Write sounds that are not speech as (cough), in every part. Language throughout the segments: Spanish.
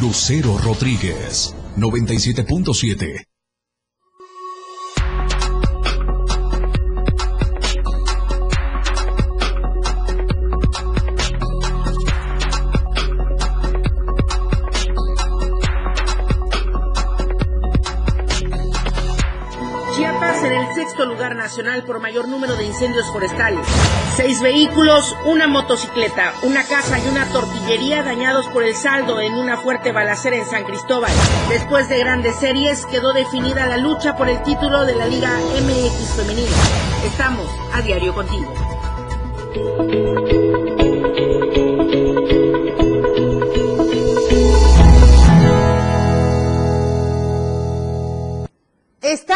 Lucero Rodríguez, 97.7. lugar nacional por mayor número de incendios forestales. Seis vehículos, una motocicleta, una casa y una tortillería dañados por el saldo en una fuerte balacera en San Cristóbal. Después de grandes series, quedó definida la lucha por el título de la Liga MX Femenina. Estamos a diario contigo.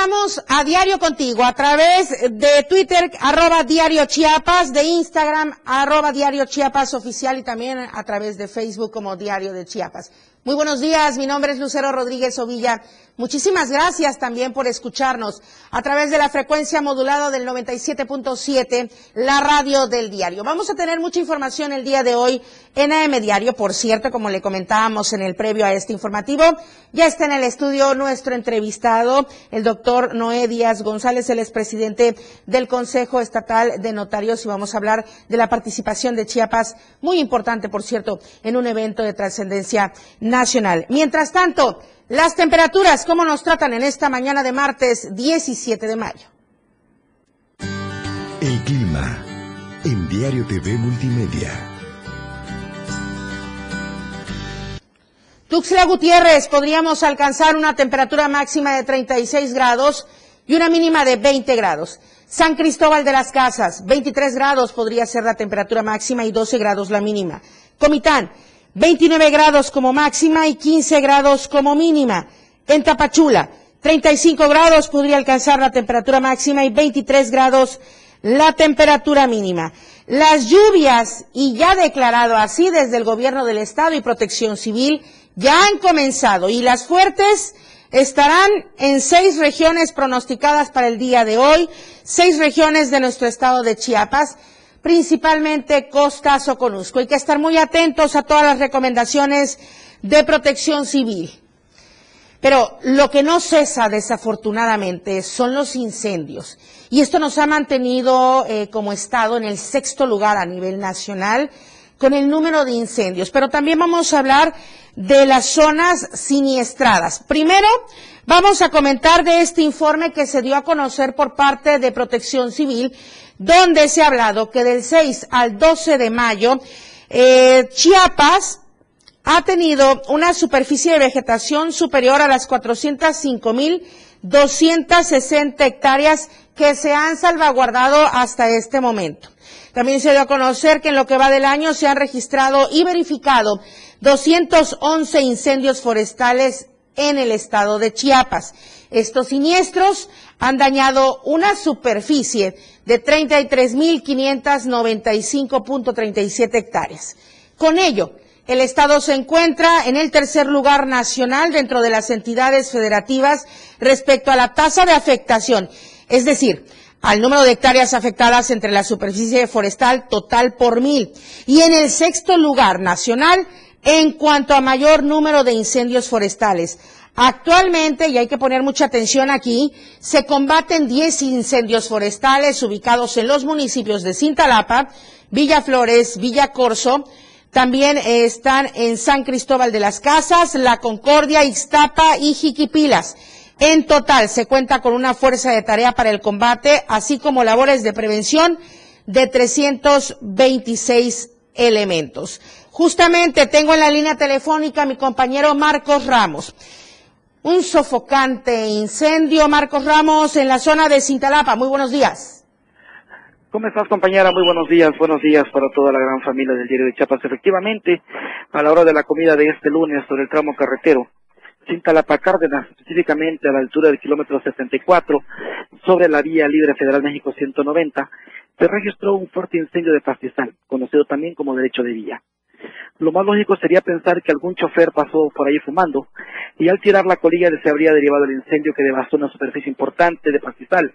Estamos a diario contigo a través de Twitter, arroba diario Chiapas, de Instagram, arroba diario Chiapas oficial y también a través de Facebook como diario de Chiapas. Muy buenos días, mi nombre es Lucero Rodríguez Ovilla. Muchísimas gracias también por escucharnos a través de la frecuencia modulada del 97.7, la radio del diario. Vamos a tener mucha información el día de hoy en AM Diario. Por cierto, como le comentábamos en el previo a este informativo, ya está en el estudio nuestro entrevistado, el doctor Noé Díaz González, el expresidente del Consejo Estatal de Notarios, y vamos a hablar de la participación de Chiapas, muy importante, por cierto, en un evento de trascendencia nacional. Mientras tanto, las temperaturas, ¿cómo nos tratan en esta mañana de martes 17 de mayo? El clima en Diario TV Multimedia. Tuxtla Gutiérrez, podríamos alcanzar una temperatura máxima de 36 grados y una mínima de 20 grados. San Cristóbal de las Casas, 23 grados podría ser la temperatura máxima y 12 grados la mínima. Comitán, 29 grados como máxima y 15 grados como mínima. En Tapachula, 35 grados podría alcanzar la temperatura máxima y 23 grados la temperatura mínima. Las lluvias, y ya declarado así desde el gobierno del estado y protección civil, ya han comenzado y las fuertes estarán en seis regiones pronosticadas para el día de hoy, seis regiones de nuestro estado de Chiapas principalmente Costa Soconusco. Hay que estar muy atentos a todas las recomendaciones de protección civil. Pero lo que no cesa, desafortunadamente, son los incendios. Y esto nos ha mantenido eh, como Estado en el sexto lugar a nivel nacional con el número de incendios. Pero también vamos a hablar de las zonas siniestradas. Primero, vamos a comentar de este informe que se dio a conocer por parte de Protección Civil donde se ha hablado que del 6 al 12 de mayo, eh, Chiapas ha tenido una superficie de vegetación superior a las 405.260 hectáreas que se han salvaguardado hasta este momento. También se dio a conocer que en lo que va del año se han registrado y verificado 211 incendios forestales en el estado de Chiapas. Estos siniestros han dañado una superficie de 33.595.37 hectáreas. Con ello, el Estado se encuentra en el tercer lugar nacional dentro de las entidades federativas respecto a la tasa de afectación, es decir, al número de hectáreas afectadas entre la superficie forestal total por mil. Y en el sexto lugar nacional en cuanto a mayor número de incendios forestales. Actualmente, y hay que poner mucha atención aquí, se combaten 10 incendios forestales ubicados en los municipios de Cintalapa, Villa Flores, Villa Corso, también están en San Cristóbal de las Casas, La Concordia, Ixtapa y Jiquipilas. En total se cuenta con una fuerza de tarea para el combate, así como labores de prevención de 326 elementos. Justamente tengo en la línea telefónica a mi compañero Marcos Ramos. Un sofocante incendio, Marcos Ramos, en la zona de Cintalapa. Muy buenos días. ¿Cómo estás, compañera? Muy buenos días. Buenos días para toda la gran familia del Diario de Chiapas. Efectivamente, a la hora de la comida de este lunes sobre el tramo carretero, Cintalapa Cárdenas, específicamente a la altura del kilómetro 74, sobre la vía libre Federal México 190, se registró un fuerte incendio de pastizal, conocido también como derecho de vía. Lo más lógico sería pensar que algún chofer pasó por ahí fumando y al tirar la colilla se habría derivado el incendio que devastó una superficie importante de pastizal,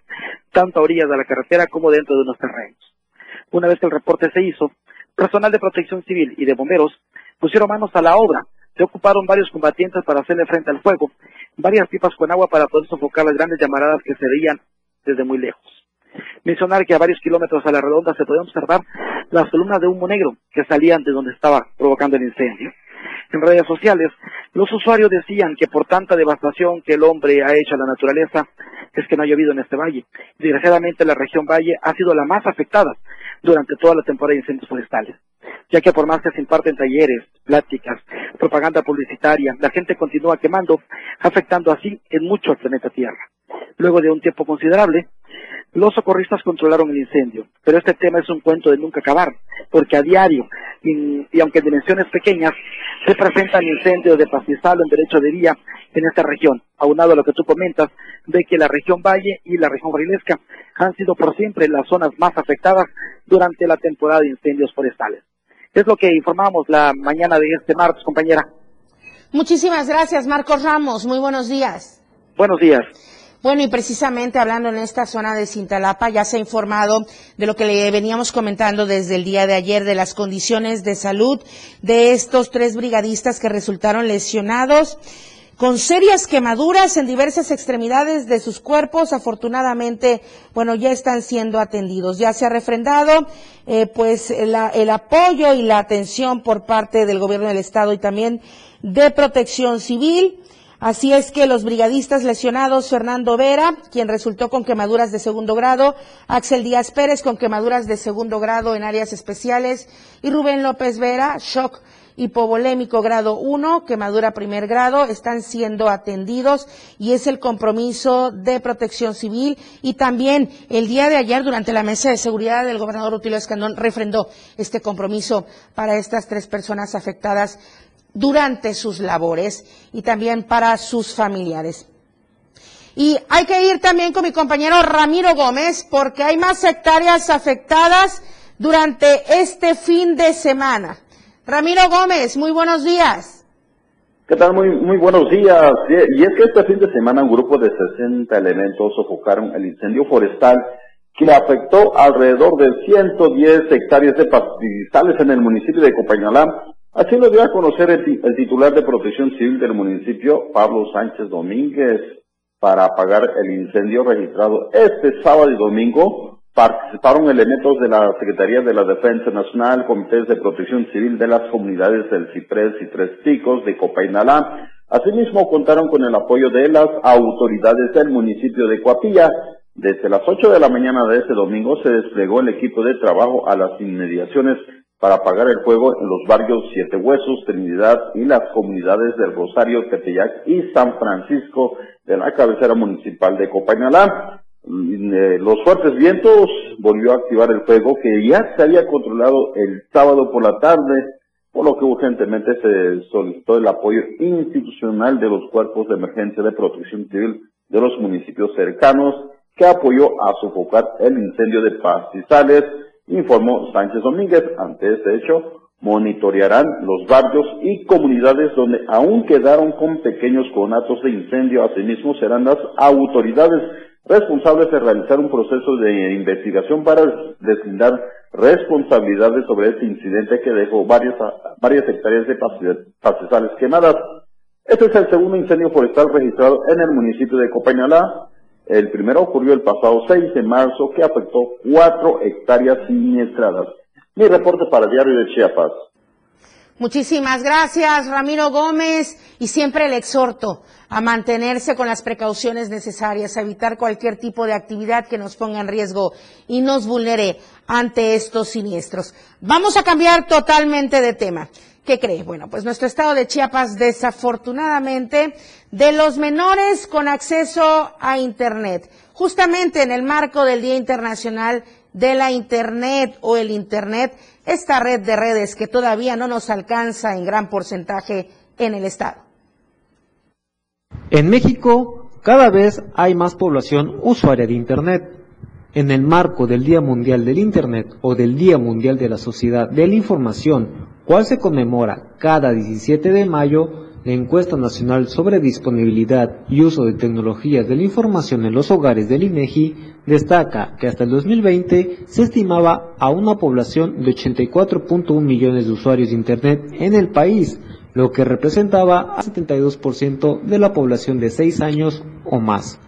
tanto a orillas de la carretera como dentro de unos terrenos. Una vez que el reporte se hizo, personal de protección civil y de bomberos pusieron manos a la obra Se ocuparon varios combatientes para hacerle frente al fuego, varias pipas con agua para poder sofocar las grandes llamaradas que se veían desde muy lejos. Mencionar que a varios kilómetros a la redonda se podían observar las columnas de humo negro que salían de donde estaba provocando el incendio. En redes sociales, los usuarios decían que por tanta devastación que el hombre ha hecho a la naturaleza, es que no ha llovido en este valle. Desgraciadamente la región valle ha sido la más afectada durante toda la temporada de incendios forestales, ya que por más que se imparten talleres, pláticas, propaganda publicitaria, la gente continúa quemando, afectando así en mucho al planeta Tierra. Luego de un tiempo considerable, los socorristas controlaron el incendio, pero este tema es un cuento de nunca acabar, porque a diario, y, y aunque en dimensiones pequeñas, se presentan incendios de pastizal en derecho de vía en esta región, aunado a lo que tú comentas, de que la región Valle y la región Barilesca han sido por siempre las zonas más afectadas durante la temporada de incendios forestales. Es lo que informamos la mañana de este martes, compañera. Muchísimas gracias, Marcos Ramos. Muy buenos días. Buenos días. Bueno, y precisamente hablando en esta zona de Cintalapa, ya se ha informado de lo que le veníamos comentando desde el día de ayer, de las condiciones de salud de estos tres brigadistas que resultaron lesionados con serias quemaduras en diversas extremidades de sus cuerpos. Afortunadamente, bueno, ya están siendo atendidos. Ya se ha refrendado, eh, pues, la, el apoyo y la atención por parte del gobierno del Estado y también de protección civil. Así es que los brigadistas lesionados, Fernando Vera, quien resultó con quemaduras de segundo grado, Axel Díaz Pérez con quemaduras de segundo grado en áreas especiales y Rubén López Vera, shock hipovolémico grado 1, quemadura primer grado, están siendo atendidos y es el compromiso de protección civil y también el día de ayer durante la mesa de seguridad del gobernador Rutilio Escandón refrendó este compromiso para estas tres personas afectadas durante sus labores y también para sus familiares. Y hay que ir también con mi compañero Ramiro Gómez porque hay más hectáreas afectadas durante este fin de semana. Ramiro Gómez, muy buenos días. ¿Qué tal? Muy, muy buenos días. Y es que este fin de semana un grupo de 60 elementos sofocaron el incendio forestal que afectó alrededor de 110 hectáreas de pastizales en el municipio de Copañalá, Así lo dio a conocer el, titular de Protección Civil del municipio, Pablo Sánchez Domínguez, para apagar el incendio registrado este sábado y domingo. Participaron elementos de la Secretaría de la Defensa Nacional, comités de protección civil de las comunidades del Ciprés y Tres Picos de Copainalá. Asimismo, contaron con el apoyo de las autoridades del municipio de Coapilla. Desde las 8 de la mañana de este domingo se desplegó el equipo de trabajo a las inmediaciones para apagar el fuego en los barrios Siete Huesos, Trinidad y las comunidades del Rosario, Tepeyac y San Francisco de la cabecera municipal de Copainalá. Eh, los fuertes vientos volvió a activar el fuego que ya se había controlado el sábado por la tarde, por lo que urgentemente se solicitó el apoyo institucional de los cuerpos de emergencia de protección civil de los municipios cercanos, que apoyó a sofocar el incendio de pastizales, informó Sánchez Domínguez. Ante este hecho, monitorearán los barrios y comunidades donde aún quedaron con pequeños conatos de incendio. Asimismo, serán las autoridades responsables de realizar un proceso de investigación para deslindar responsabilidades sobre este incidente que dejó varias, varias hectáreas de pastizales quemadas. Este es el segundo incendio forestal registrado en el municipio de Copañalá. El primero ocurrió el pasado 6 de marzo que afectó cuatro hectáreas siniestradas. Mi reporte para el Diario de Chiapas. Muchísimas gracias, Ramiro Gómez. Y siempre le exhorto a mantenerse con las precauciones necesarias, a evitar cualquier tipo de actividad que nos ponga en riesgo y nos vulnere ante estos siniestros. Vamos a cambiar totalmente de tema. ¿Qué cree? Bueno, pues nuestro estado de Chiapas, desafortunadamente, de los menores con acceso a Internet, justamente en el marco del Día Internacional de la Internet o el Internet, esta red de redes que todavía no nos alcanza en gran porcentaje en el estado. En México, cada vez hay más población usuaria de Internet. En el marco del Día Mundial del Internet o del Día Mundial de la Sociedad de la Información cual se conmemora cada 17 de mayo la encuesta nacional sobre disponibilidad y uso de tecnologías de la información en los hogares del INEGI destaca que hasta el 2020 se estimaba a una población de 84.1 millones de usuarios de Internet en el país, lo que representaba a 72% de la población de 6 años o más.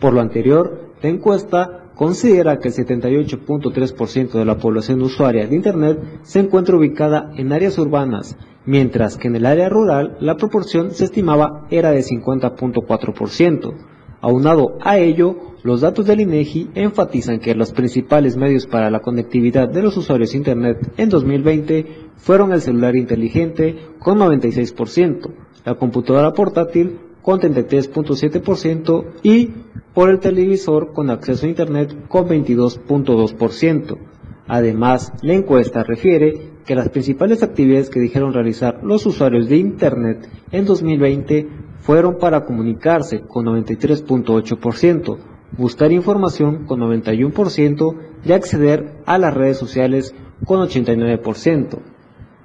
Por lo anterior, la encuesta considera que el 78.3% de la población usuaria de Internet se encuentra ubicada en áreas urbanas, mientras que en el área rural la proporción se estimaba era de 50.4%. Aunado a ello, los datos del INEGI enfatizan que los principales medios para la conectividad de los usuarios de Internet en 2020 fueron el celular inteligente con 96%, la computadora portátil con 33.7% y por el televisor con acceso a Internet con 22.2%. Además, la encuesta refiere que las principales actividades que dijeron realizar los usuarios de Internet en 2020 fueron para comunicarse con 93.8%, buscar información con 91% y acceder a las redes sociales con 89%.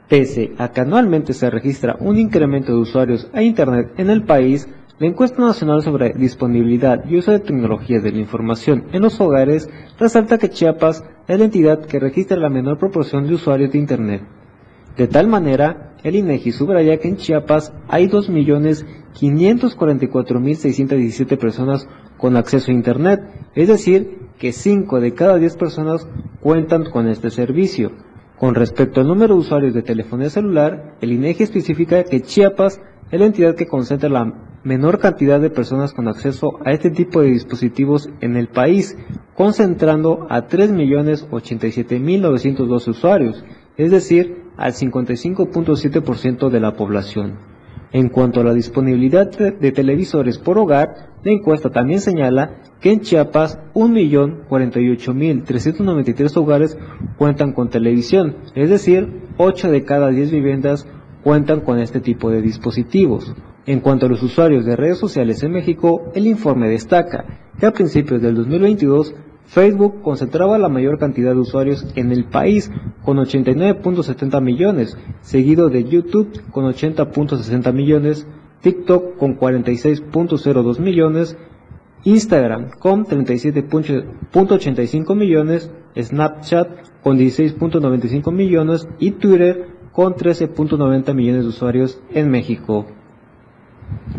Pese a que anualmente se registra un incremento de usuarios a Internet en el país, la encuesta nacional sobre disponibilidad y uso de tecnologías de la información en los hogares resalta que Chiapas es la entidad que registra la menor proporción de usuarios de Internet. De tal manera, el INEGI subraya que en Chiapas hay 2.544.617 personas con acceso a Internet, es decir, que 5 de cada 10 personas cuentan con este servicio. Con respecto al número de usuarios de telefonía celular, el INEGI especifica que Chiapas es la entidad que concentra la menor cantidad de personas con acceso a este tipo de dispositivos en el país, concentrando a 3.087.912 usuarios, es decir, al 55.7% de la población. En cuanto a la disponibilidad de televisores por hogar, la encuesta también señala que en Chiapas 1.048.393 hogares cuentan con televisión, es decir, 8 de cada 10 viviendas cuentan con este tipo de dispositivos. En cuanto a los usuarios de redes sociales en México, el informe destaca que a principios del 2022 Facebook concentraba la mayor cantidad de usuarios en el país con 89.70 millones, seguido de YouTube con 80.60 millones, TikTok con 46.02 millones, Instagram con 37.85 millones, Snapchat con 16.95 millones y Twitter con 13.90 millones de usuarios en México.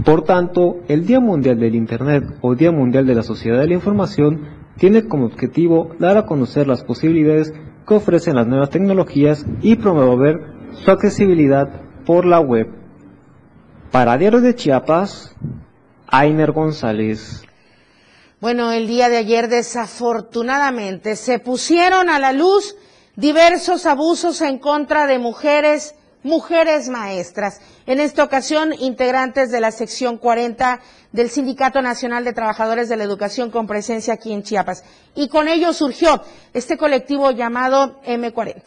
Por tanto, el Día Mundial del Internet o Día Mundial de la Sociedad de la Información tiene como objetivo dar a conocer las posibilidades que ofrecen las nuevas tecnologías y promover su accesibilidad por la web. Para Diario de Chiapas, Ainer González. Bueno, el día de ayer desafortunadamente se pusieron a la luz diversos abusos en contra de mujeres, mujeres maestras. En esta ocasión, integrantes de la sección 40 del Sindicato Nacional de Trabajadores de la Educación con presencia aquí en Chiapas. Y con ello surgió este colectivo llamado M40.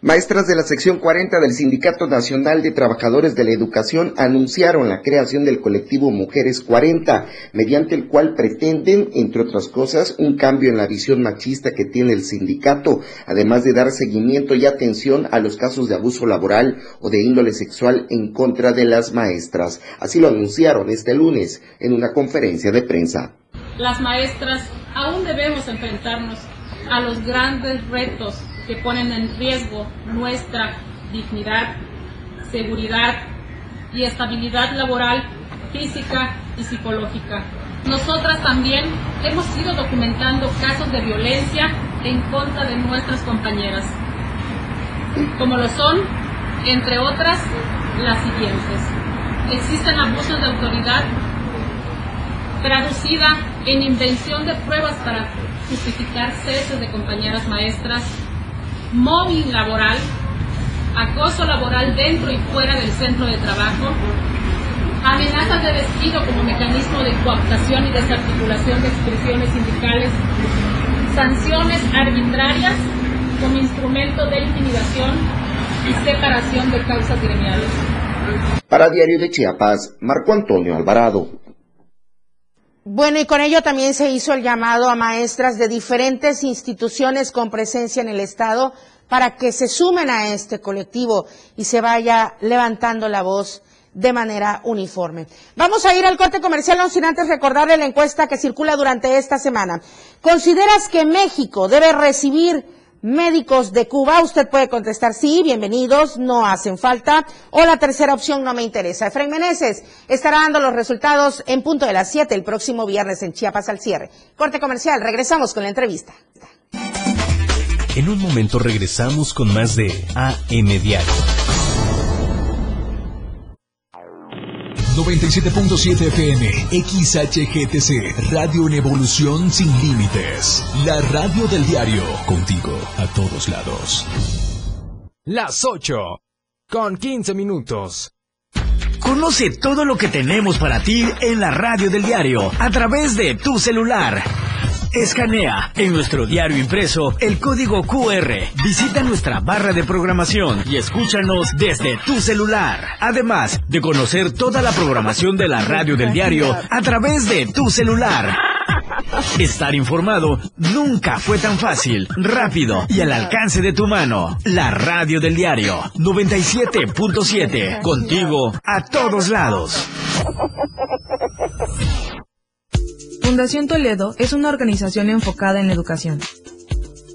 Maestras de la sección 40 del Sindicato Nacional de Trabajadores de la Educación anunciaron la creación del colectivo Mujeres 40, mediante el cual pretenden, entre otras cosas, un cambio en la visión machista que tiene el sindicato, además de dar seguimiento y atención a los casos de abuso laboral o de índole sexual en contra de las maestras. Así lo anunciaron este lunes en una conferencia de prensa. Las maestras aún debemos enfrentarnos a los grandes retos que ponen en riesgo nuestra dignidad, seguridad y estabilidad laboral, física y psicológica. Nosotras también hemos ido documentando casos de violencia en contra de nuestras compañeras, como lo son, entre otras, las siguientes. Existen abusos de autoridad traducida en invención de pruebas para justificar ceses de compañeras maestras, móvil laboral, acoso laboral dentro y fuera del centro de trabajo, amenazas de despido como mecanismo de cooptación y desarticulación de expresiones sindicales, sanciones arbitrarias como instrumento de intimidación y separación de causas gremiales. Para Diario de Chiapas, Marco Antonio Alvarado. Bueno, y con ello también se hizo el llamado a maestras de diferentes instituciones con presencia en el Estado para que se sumen a este colectivo y se vaya levantando la voz de manera uniforme. Vamos a ir al corte comercial, no sin antes recordarle la encuesta que circula durante esta semana. ¿Consideras que México debe recibir médicos de Cuba. Usted puede contestar sí, bienvenidos, no hacen falta. O la tercera opción, no me interesa. Efraín Meneses estará dando los resultados en punto de las 7 el próximo viernes en Chiapas al cierre. Corte comercial, regresamos con la entrevista. En un momento regresamos con más de AM Diario. 97.7 FM, XHGTC, Radio en Evolución Sin Límites. La radio del diario, contigo a todos lados. Las 8, con 15 minutos. Conoce todo lo que tenemos para ti en la radio del diario, a través de tu celular. Escanea en nuestro diario impreso el código QR. Visita nuestra barra de programación y escúchanos desde tu celular. Además de conocer toda la programación de la radio del diario a través de tu celular. Estar informado nunca fue tan fácil, rápido y al alcance de tu mano. La radio del diario 97.7. Contigo a todos lados. Fundación Toledo es una organización enfocada en la educación.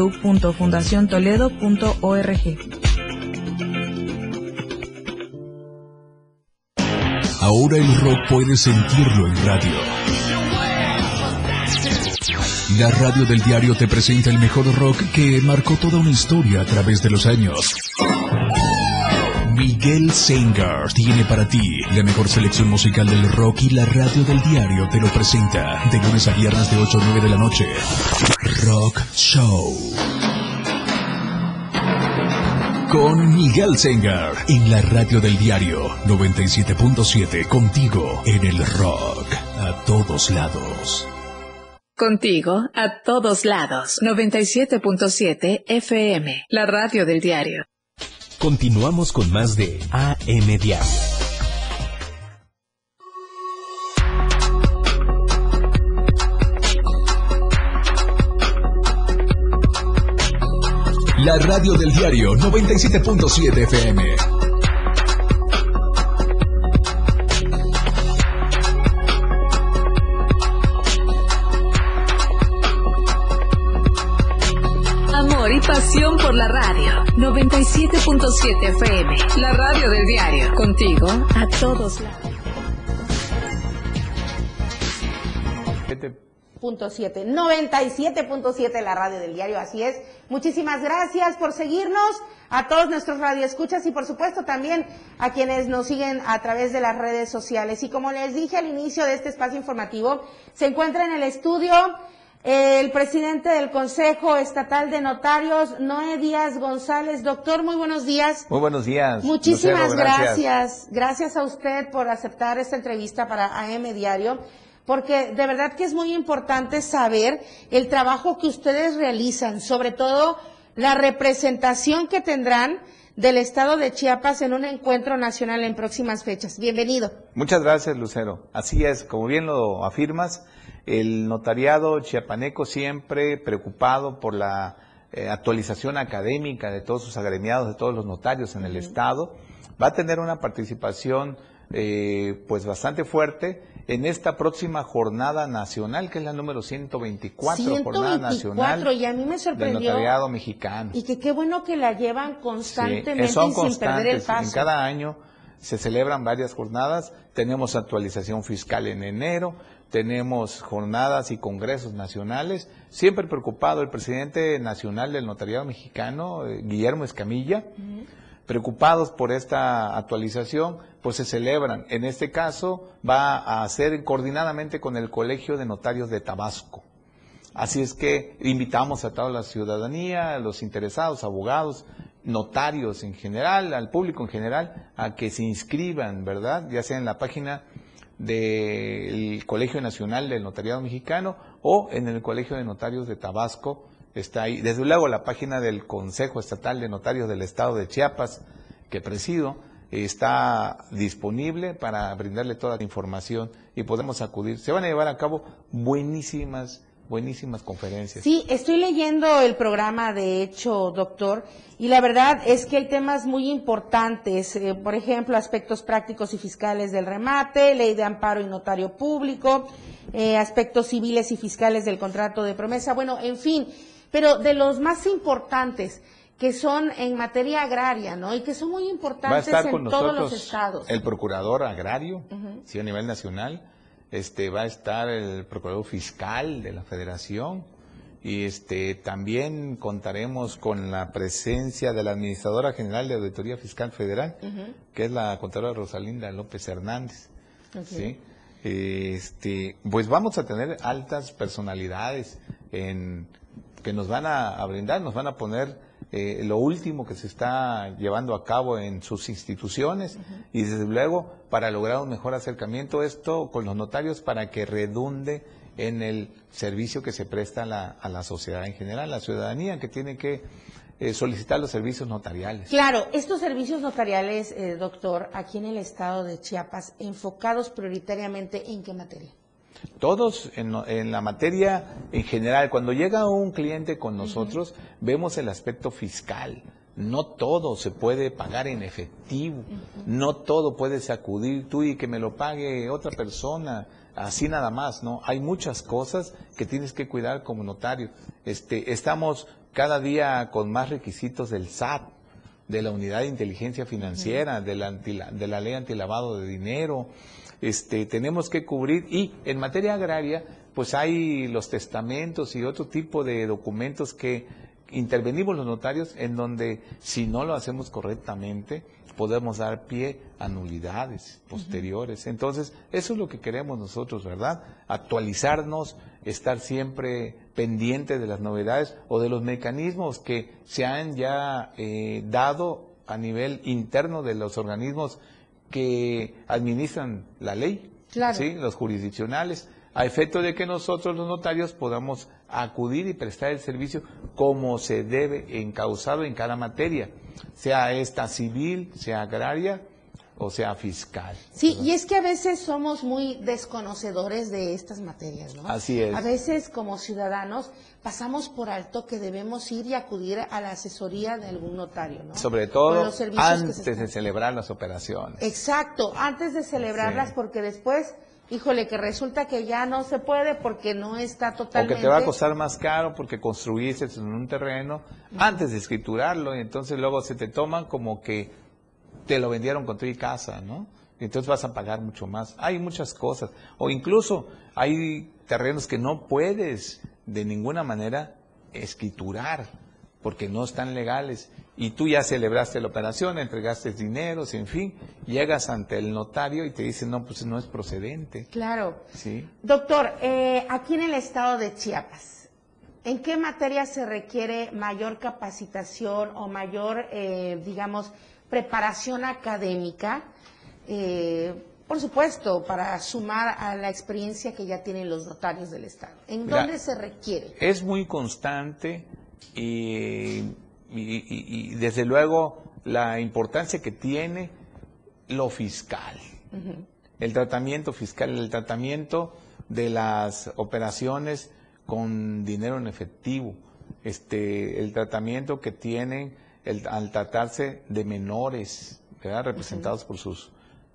www.fundaciontoledo.org. Ahora el rock puede sentirlo en radio. La radio del diario te presenta el mejor rock que marcó toda una historia a través de los años. Miguel Sengar tiene para ti la mejor selección musical del rock y la radio del diario te lo presenta de lunes a viernes de 8 a 9 de la noche. Rock Show. Con Miguel Sengar en la radio del diario 97.7 contigo en el rock a todos lados. Contigo a todos lados. 97.7 FM, la radio del diario. Continuamos con más de AM Diario. La radio del diario 97.7 FM. Amor y pasión por la radio. 97.7 FM, la radio del diario. Contigo a todos lados. Punto siete, 97.7 la radio del diario, así es. Muchísimas gracias por seguirnos, a todos nuestros radioescuchas y por supuesto también a quienes nos siguen a través de las redes sociales. Y como les dije al inicio de este espacio informativo, se encuentra en el estudio el presidente del Consejo Estatal de Notarios, Noé Díaz González. Doctor, muy buenos días. Muy buenos días. Muchísimas Lucero, gracias. gracias. Gracias a usted por aceptar esta entrevista para AM Diario, porque de verdad que es muy importante saber el trabajo que ustedes realizan, sobre todo la representación que tendrán del Estado de Chiapas en un encuentro nacional en próximas fechas. Bienvenido. Muchas gracias, Lucero. Así es, como bien lo afirmas, el notariado chiapaneco siempre preocupado por la eh, actualización académica de todos sus agremiados, de todos los notarios en el Estado, va a tener una participación eh, pues bastante fuerte en esta próxima jornada nacional, que es la número 124, jornada 124, nacional y a mí me del sorprendió. notariado mexicano. Y que qué bueno que la llevan Sí, constantemente son y sin perder el paso. En cada año se celebran varias jornadas. Tenemos actualización fiscal en enero, tenemos jornadas y congresos nacionales. Siempre preocupado el presidente nacional del notariado mexicano, eh, Guillermo Escamilla, preocupados por esta actualización, pues se celebran. En este caso va a ser coordinadamente con el Colegio de Notarios de Tabasco. Así es que invitamos a toda la ciudadanía, a los interesados, abogados, notarios en general, al público en general, a que se inscriban, ¿verdad? Ya sea en la página del Colegio Nacional del Notariado Mexicano o en el Colegio de Notarios de Tabasco, está ahí. Desde luego la página del Consejo Estatal de Notarios del Estado de Chiapas, que presido, está disponible para brindarle toda la información y podemos acudir. Se van a llevar a cabo buenísimas buenísimas conferencias. Sí, estoy leyendo el programa, de hecho, doctor, y la verdad es que hay temas muy importantes, eh, por ejemplo, aspectos prácticos y fiscales del remate, ley de amparo y notario público, eh, aspectos civiles y fiscales del contrato de promesa, bueno, en fin, pero de los más importantes que son en materia agraria, ¿no? Y que son muy importantes en todos los estados. El procurador agrario, sí, a nivel nacional, este va a estar el procurador fiscal de la federación y este también contaremos con la presencia de la administradora general de auditoría fiscal federal que es la contadora Rosalinda López Hernández ¿sí? este pues vamos a tener altas personalidades en que nos van a, brindar nos van a poner eh, lo último que se está llevando a cabo en sus instituciones y desde luego para lograr un mejor acercamiento esto con los notarios para que redunde en el servicio que se presta a la, a la sociedad en general, la ciudadanía que tiene que eh, solicitar los servicios notariales. Claro, estos servicios notariales, eh, doctor, aquí en el estado de Chiapas, enfocados prioritariamente en qué materia? Todos en, la materia en general, cuando llega un cliente con nosotros, vemos el aspecto fiscal. No todo se puede pagar en efectivo, no todo puede sacudir tú y que me lo pague otra persona, así nada más, ¿no? Hay muchas cosas que tienes que cuidar como notario. Este, estamos cada día con más requisitos del SAT, de la Unidad de Inteligencia Financiera, de, la, de la Ley Antilavado de Dinero, este, tenemos que cubrir y en materia agraria, pues hay los testamentos y otro tipo de documentos que intervenimos los notarios en donde si no lo hacemos correctamente podemos dar pie a nulidades posteriores. Entonces, eso es lo que queremos nosotros, ¿verdad? Actualizarnos, estar siempre pendiente de las novedades o de los mecanismos que se han ya eh, dado a nivel interno de los organismos que administran la ley, ¿sí? los jurisdiccionales, a efecto de que nosotros los notarios podamos acudir y prestar el servicio como se debe encauzado en cada materia, sea esta civil, sea agraria o sea fiscal. Sí, y es que a veces somos muy desconocedores de estas materias, ¿no? Así es. A veces como ciudadanos pasamos por alto que debemos ir y acudir a la asesoría de algún notario, ¿no? Sobre todo antes de celebrar las operaciones. Exacto, antes de celebrarlas porque después híjole, que resulta que ya no se puede porque no está totalmente... O que te va a costar más caro porque construiste en un terreno antes de escriturarlo y entonces luego se te toman como que te lo vendieron con tu casa, ¿no? Entonces vas a pagar mucho más. Hay muchas cosas. O incluso hay terrenos que no puedes de ninguna manera escriturar porque no están legales. Y tú ya celebraste la operación, entregaste dinero, en fin, llegas ante el notario y te dicen, no, pues no es procedente. Claro. Sí. Doctor, eh, aquí en el estado de Chiapas, ¿en qué materia se requiere mayor capacitación o mayor, eh, digamos, preparación académica, eh, por supuesto, para sumar a la experiencia que ya tienen los notarios del Estado. ¿En dónde se requiere? Es muy constante y, desde luego la importancia que tiene lo fiscal, el tratamiento fiscal, el tratamiento de las operaciones con dinero en efectivo, este, el tratamiento que tienen al tratarse de menores, representados por sus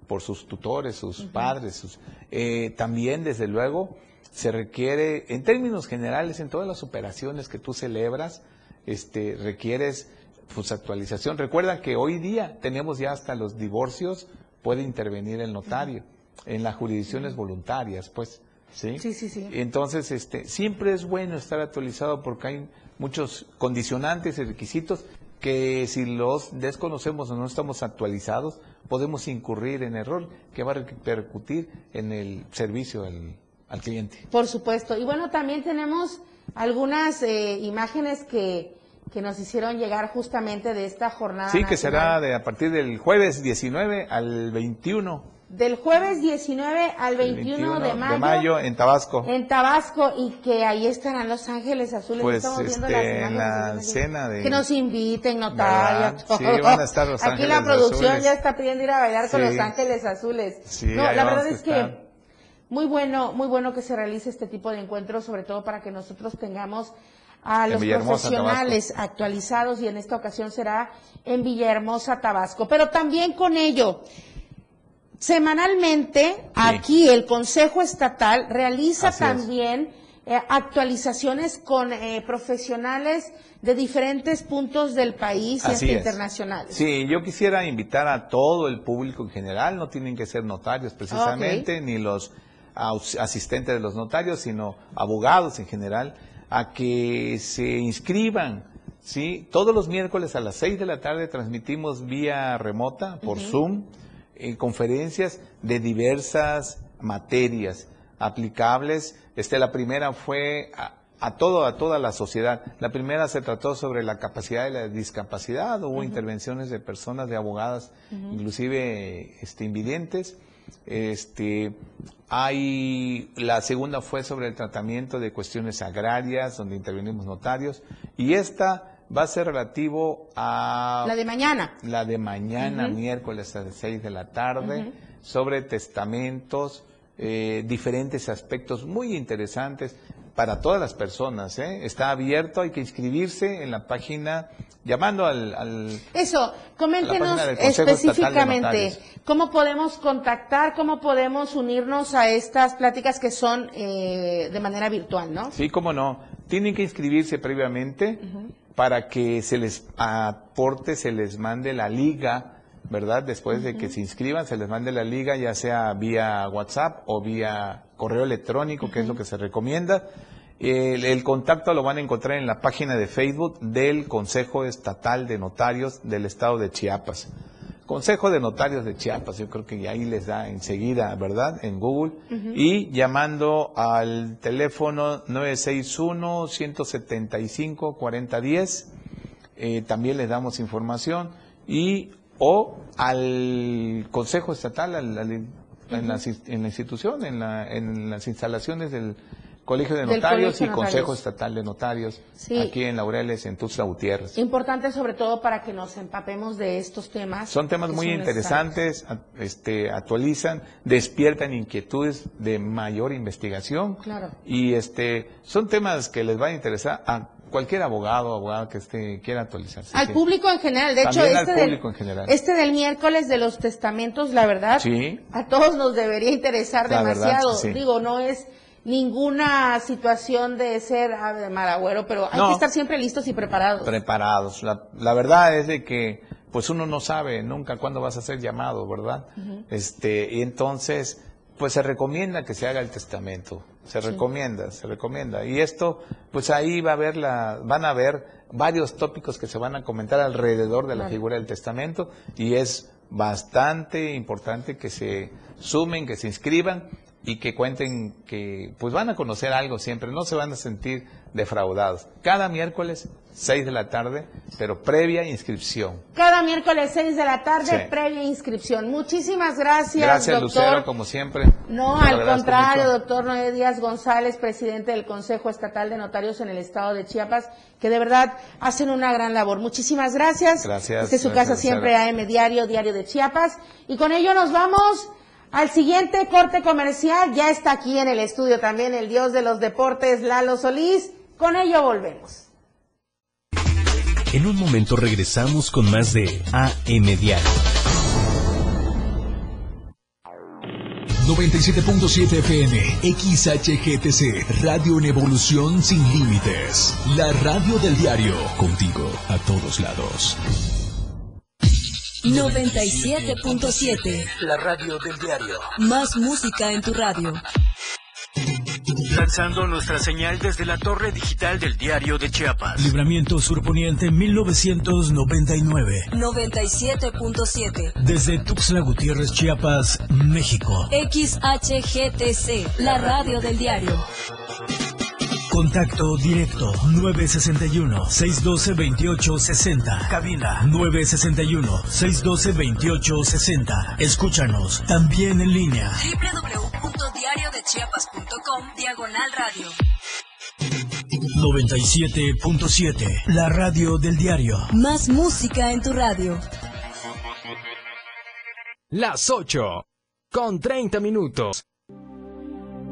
por sus tutores, sus padres, sus, eh, también desde luego se requiere, en términos generales, en todas las operaciones que tú celebras, este, requieres pues, actualización. Recuerda que hoy día tenemos ya hasta los divorcios, puede intervenir el notario, en las jurisdicciones voluntarias, pues. ¿Sí? Sí, sí, sí. Entonces, este, siempre es bueno estar actualizado porque hay muchos condicionantes y requisitos que si los desconocemos o no estamos actualizados, podemos incurrir en error que va a repercutir en el servicio al, cliente. Por supuesto. Y bueno, también tenemos algunas eh, imágenes que, que nos hicieron llegar justamente de esta jornada. Sí, que será de a partir del jueves 19 al 21 del jueves 19 al 21, de, mayo, de mayo en Tabasco. En Tabasco y que ahí estarán Los Ángeles Azules. Pues este, en la cena de... Que nos inviten, notarios. Sí, van a estar Los Aquí la producción ya está pidiendo ir a bailar con Los Ángeles Azules. Sí, no, la verdad es que muy bueno, muy bueno que se realice este tipo de encuentros, sobre todo para que nosotros tengamos a los profesionales actualizados y en esta ocasión será en Villahermosa, Tabasco. Pero también con ello, semanalmente aquí el Consejo Estatal realiza también eh, actualizaciones con eh, profesionales de diferentes puntos del país y hasta internacionales. Sí, yo quisiera invitar a todo el público en general, no tienen que ser notarios precisamente, ni los asistentes de los notarios, sino abogados en general, a que se inscriban. ¿sí? Todos los miércoles a las 6 de la tarde transmitimos vía remota, por Zoom, en conferencias de diversas materias aplicables. Este, la primera fue a, todo, a toda la sociedad. La primera se trató sobre la capacidad y la discapacidad. Hubo intervenciones de personas, de abogadas, inclusive este, invidentes. Este, hay, la segunda fue sobre el tratamiento de cuestiones agrarias, donde intervenimos notarios, y esta va a ser relativo a... La de mañana. La de mañana, miércoles a las seis de la tarde, sobre testamentos, eh, diferentes aspectos muy interesantes para todas las personas. ¿eh? Está abierto, hay que inscribirse en la página, llamando al... Eso, coméntenos específicamente cómo podemos contactar, cómo podemos unirnos a estas pláticas que son eh, de manera virtual, ¿no? Sí, cómo no. Tienen que inscribirse previamente para que se les aporte, se les mande la liga ¿verdad? Después de que se inscriban, se les mande la liga, ya sea vía WhatsApp o vía correo electrónico, que es lo que se recomienda. El, contacto lo van a encontrar en la página de Facebook del Consejo Estatal de Notarios del Estado de Chiapas. Consejo de Notarios de Chiapas, yo creo que ahí les da enseguida, ¿verdad? En Google. Y llamando al teléfono 961-175-4010, eh, también les damos información. Y o al Consejo Estatal, en, la, institución, en, en las instalaciones del Colegio de Notarios y Consejo Estatal de Notarios, aquí en Laureles, en Tuxtla Gutiérrez. Importante sobre todo para que nos empapemos de estos temas. Son temas muy interesantes, este, actualizan, despiertan inquietudes de mayor investigación. Claro. Y este, son temas que les van a interesar a cualquier abogado o abogada que esté, quiera actualizarse. Al público en general, de hecho, este, del, este del miércoles de los testamentos, la verdad, a todos nos debería interesar demasiado. Digo, no es ninguna situación de ser ave maragüero, pero hay que estar siempre listos y preparados. Preparados. La, verdad es de que pues uno no sabe nunca cuándo vas a ser llamado, ¿verdad? Este, y entonces pues se recomienda que se haga el testamento, se recomienda, se recomienda. Y esto, pues ahí va a haber la, van a haber varios tópicos que se van a comentar alrededor de la figura del testamento y es bastante importante que se sumen, que se inscriban y que cuenten que pues van a conocer algo siempre, no se van a sentir defraudados. Cada miércoles, 6 de la tarde, pero previa inscripción. Cada miércoles, 6 de la tarde, previa inscripción. Muchísimas gracias, Gracias, doctor. Lucero, como siempre. No, al contrario, doctor Noé Díaz González, presidente del Consejo Estatal de Notarios en el Estado de Chiapas, que de verdad hacen una gran labor. Muchísimas gracias. Gracias. Este es su casa siempre, AM Diario, Diario de Chiapas. Y con ello nos vamos al siguiente corte comercial. Ya está aquí en el estudio también el dios de los deportes, Lalo Solís. Con ello volvemos. En un momento regresamos con más de AM Diario. 97.7 FM, XHGTC, Radio en Evolución Sin Límites. La radio del diario, contigo a todos lados. 97.7. La radio del diario. Más música en tu radio. Lanzando nuestra señal desde la torre digital del diario de Chiapas. Libramiento Surponiente 1999. 97.7. Desde Tuxtla Gutiérrez, Chiapas, México. XHGTC, la radio del diario. Contacto directo 961-612-2860. Cabina 961-612-2860. Escúchanos también en línea. www.diariodechiapas.com Diagonal Radio. 97.7, la radio del diario. Más música en tu radio. Las 8 con 30 minutos.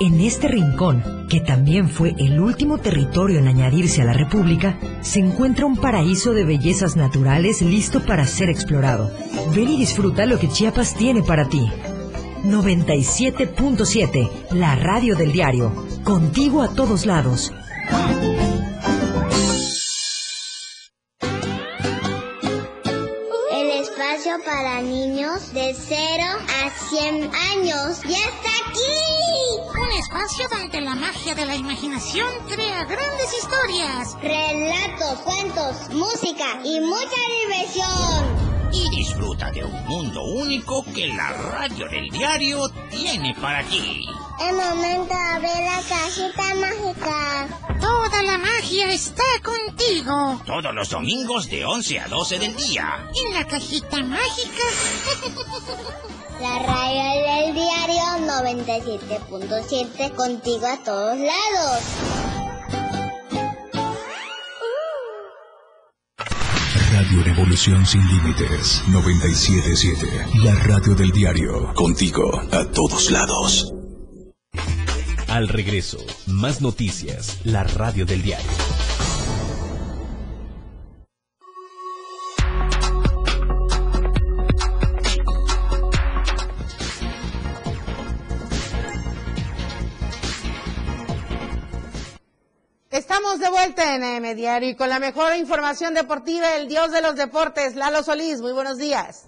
en este rincón, que también fue el último territorio en añadirse a la República, se encuentra un paraíso de bellezas naturales listo para ser explorado. Ven y disfruta lo que Chiapas tiene para ti. 97.7, la radio del diario. Contigo a todos lados. El espacio para niños de 0 a 100 años ya está aquí. Espacio donde la magia de la imaginación crea grandes historias. Relatos, cuentos, música y mucha diversión. Y disfruta de un mundo único que la radio del diario tiene para ti. El momento de abrir la cajita mágica. Toda la magia está contigo. Todos los domingos de 11 a 12 del día. En la cajita mágica. (laughs) La radio del diario 97.7 contigo a todos lados. Radio Revolución Sin Límites 977. La radio del diario. Contigo a todos lados. Al regreso, más noticias, la radio del diario. En AM Diario y con la mejor información deportiva, el dios de los deportes, Lalo Solís. Muy buenos días.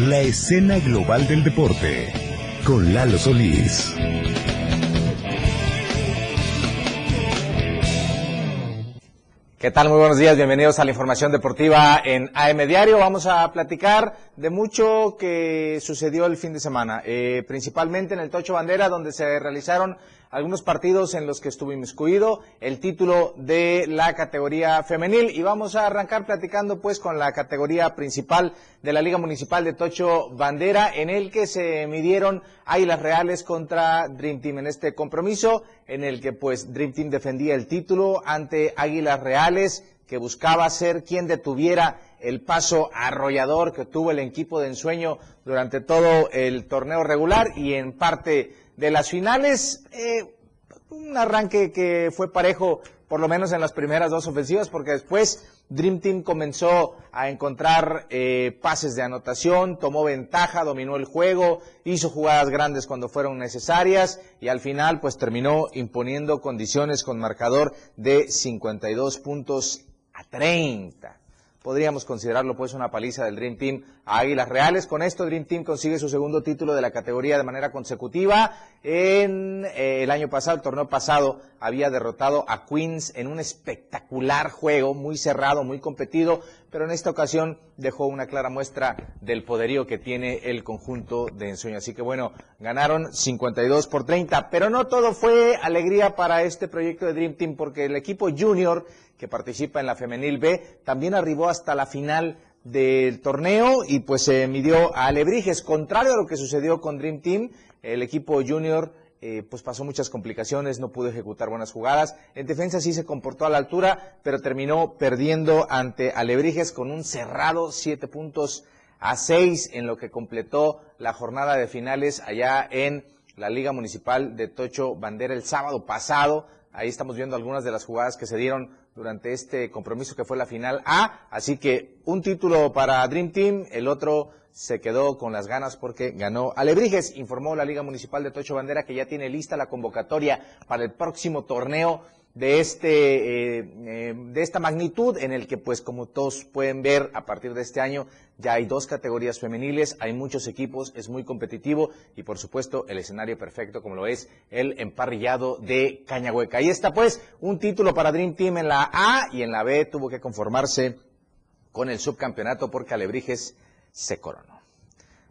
La escena global del deporte con Lalo Solís. ¿Qué tal? Muy buenos días, bienvenidos a la información deportiva en AM Diario. Vamos a platicar de mucho que sucedió el fin de semana, eh, principalmente en el Tocho Bandera, donde se realizaron algunos partidos en los que estuvo inmiscuido el título de la categoría femenil. Y vamos a arrancar platicando pues con la categoría principal de la Liga Municipal de Tocho Bandera en el que se midieron Águilas Reales contra Dream Team. En este compromiso en el que pues Dream Team defendía el título ante Águilas Reales que buscaba ser quien detuviera el paso arrollador que tuvo el equipo de ensueño durante todo el torneo regular y en parte de las finales, eh, un arranque que fue parejo por lo menos en las primeras dos ofensivas, porque después Dream Team comenzó a encontrar eh, pases de anotación, tomó ventaja, dominó el juego, hizo jugadas grandes cuando fueron necesarias y al final pues terminó imponiendo condiciones con marcador de 52 puntos a 30 podríamos considerarlo pues una paliza del Dream Team a Águilas Reales. Con esto Dream Team consigue su segundo título de la categoría de manera consecutiva. En eh, el año pasado, el torneo pasado, había derrotado a Queens en un espectacular juego, muy cerrado, muy competido, pero en esta ocasión dejó una clara muestra del poderío que tiene el conjunto de ensueño. Así que bueno, ganaron 52 por 30, pero no todo fue alegría para este proyecto de Dream Team porque el equipo junior que participa en la femenil B también arribó hasta la final del torneo y pues se midió a Alebrijes. Contrario a lo que sucedió con Dream Team, el equipo junior eh, pues pasó muchas complicaciones, no pudo ejecutar buenas jugadas. En defensa sí se comportó a la altura, pero terminó perdiendo ante Alebrijes con un cerrado siete puntos a seis en lo que completó la jornada de finales allá en la Liga Municipal de Tocho Bandera el sábado pasado. Ahí estamos viendo algunas de las jugadas que se dieron durante este compromiso que fue la final A. Así que un título para Dream Team, el otro se quedó con las ganas porque ganó Alebrijes. Informó la Liga Municipal de Tocho Bandera que ya tiene lista la convocatoria para el próximo torneo de este eh, eh, de esta magnitud en el que pues como todos pueden ver a partir de este año ya hay dos categorías femeniles, hay muchos equipos, es muy competitivo y por supuesto el escenario perfecto como lo es el emparrillado de Cañahueca. Ahí está pues un título para Dream Team en la A y en la B tuvo que conformarse con el subcampeonato porque Alebrijes se coronó.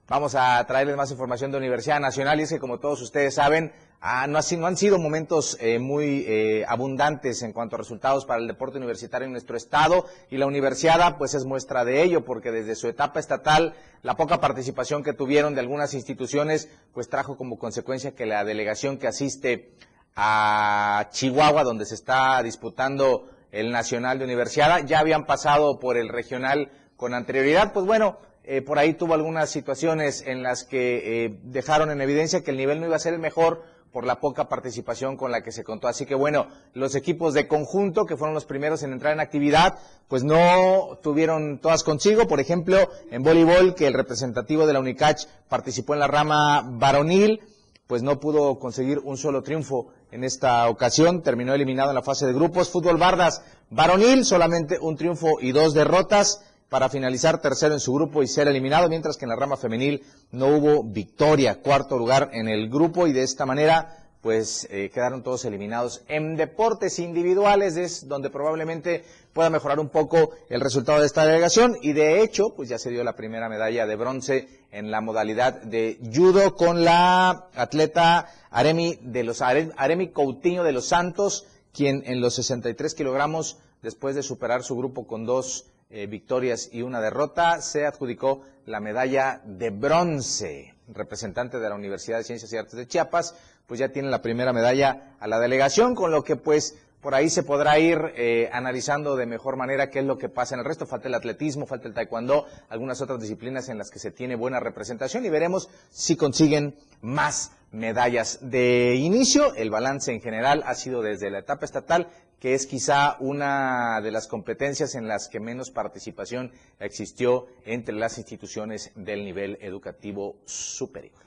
Vamos a traerles más información de Universidad Nacional y es que como todos ustedes saben, ah, no, no, han sido momentos eh, muy eh, abundantes en cuanto a resultados para el deporte universitario en nuestro estado y la universidad pues es muestra de ello porque desde su etapa estatal la poca participación que tuvieron de algunas instituciones pues trajo como consecuencia que la delegación que asiste a Chihuahua donde se está disputando el Nacional de Universidad ya habían pasado por el regional con anterioridad. Pues bueno eh, por ahí tuvo algunas situaciones en las que eh, dejaron en evidencia que el nivel no iba a ser el mejor por la poca participación con la que se contó. Así que bueno, los equipos de conjunto, que fueron los primeros en entrar en actividad, pues no tuvieron todas consigo. Por ejemplo, en voleibol, que el representativo de la UNICACH participó en la rama varonil, pues no pudo conseguir un solo triunfo en esta ocasión, terminó eliminado en la fase de grupos. Fútbol Bardas, varonil, solamente un triunfo y dos derrotas para finalizar tercero en su grupo y ser eliminado, mientras que en la rama femenil no hubo victoria, cuarto lugar en el grupo y de esta manera pues eh, quedaron todos eliminados. En deportes individuales es donde probablemente pueda mejorar un poco el resultado de esta delegación y de hecho pues ya se dio la primera medalla de bronce en la modalidad de judo con la atleta Aremi, de los, Aremi Coutinho de los Santos, quien en los 63 kilogramos después de superar su grupo con dos eh, victorias y una derrota, se adjudicó la medalla de bronce. Representante de la Universidad de Ciencias y Artes de Chiapas, pues ya tiene la primera medalla a la delegación, con lo que pues por ahí se podrá ir eh, analizando de mejor manera qué es lo que pasa en el resto. Falta el atletismo, falta el taekwondo, algunas otras disciplinas en las que se tiene buena representación y veremos si consiguen más medallas. De inicio, el balance en general ha sido desde la etapa estatal que es quizá una de las competencias en las que menos participación existió entre las instituciones del nivel educativo superior.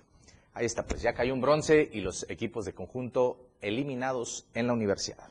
Ahí está, pues ya cayó un bronce y los equipos de conjunto eliminados en la universidad.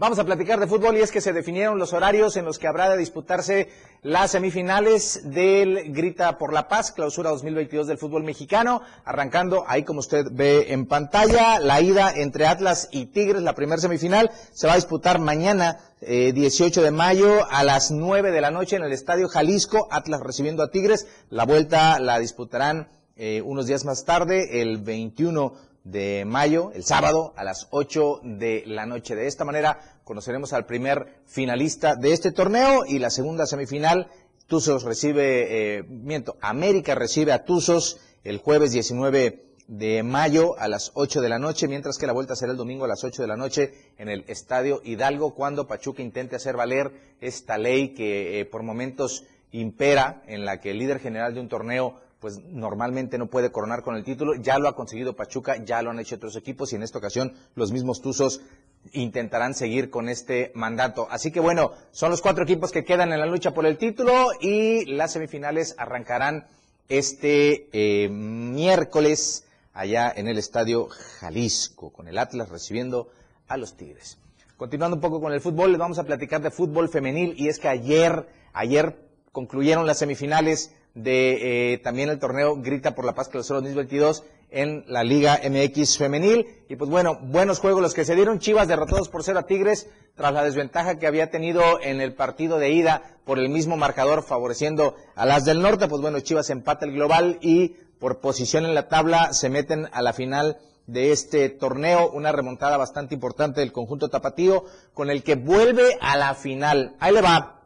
Vamos a platicar de fútbol y es que se definieron los horarios en los que habrá de disputarse las semifinales del Grita por la Paz, clausura 2022 del fútbol mexicano, arrancando ahí como usted ve en pantalla, la ida entre Atlas y Tigres, la primera semifinal, se va a disputar mañana, 18 eh, de mayo, a las 9 de la noche en el Estadio Jalisco, Atlas recibiendo a Tigres, la vuelta la disputarán eh, unos días más tarde, el 21 de mayo, el sábado, a las 8 de la noche. De esta manera conoceremos al primer finalista de este torneo y la segunda semifinal. Tuzos recibe, eh, miento, América recibe a Tuzos el jueves 19 de mayo a las 8 de la noche, mientras que la vuelta será el domingo a las 8 de la noche en el Estadio Hidalgo, cuando Pachuca intente hacer valer esta ley que eh, por momentos impera, en la que el líder general de un torneo pues normalmente no puede coronar con el título. Ya lo ha conseguido Pachuca, ya lo han hecho otros equipos y en esta ocasión los mismos Tuzos intentarán seguir con este mandato. Así que bueno, son los cuatro equipos que quedan en la lucha por el título y las semifinales arrancarán este eh, miércoles allá en el Estadio Jalisco, con el Atlas recibiendo a los Tigres. Continuando un poco con el fútbol, les vamos a platicar de fútbol femenil y es que ayer, ayer concluyeron las semifinales de eh, también el torneo Grita por la Paz Clausura 2022 en la Liga MX femenil. Y pues bueno, buenos juegos los que se dieron. Chivas derrotados por cero a Tigres tras la desventaja que había tenido en el partido de ida por el mismo marcador favoreciendo a las del norte. Pues bueno, Chivas empata el global y por posición en la tabla se meten a la final de este torneo, una remontada bastante importante del conjunto tapatío con el que vuelve a la final. Ahí le va.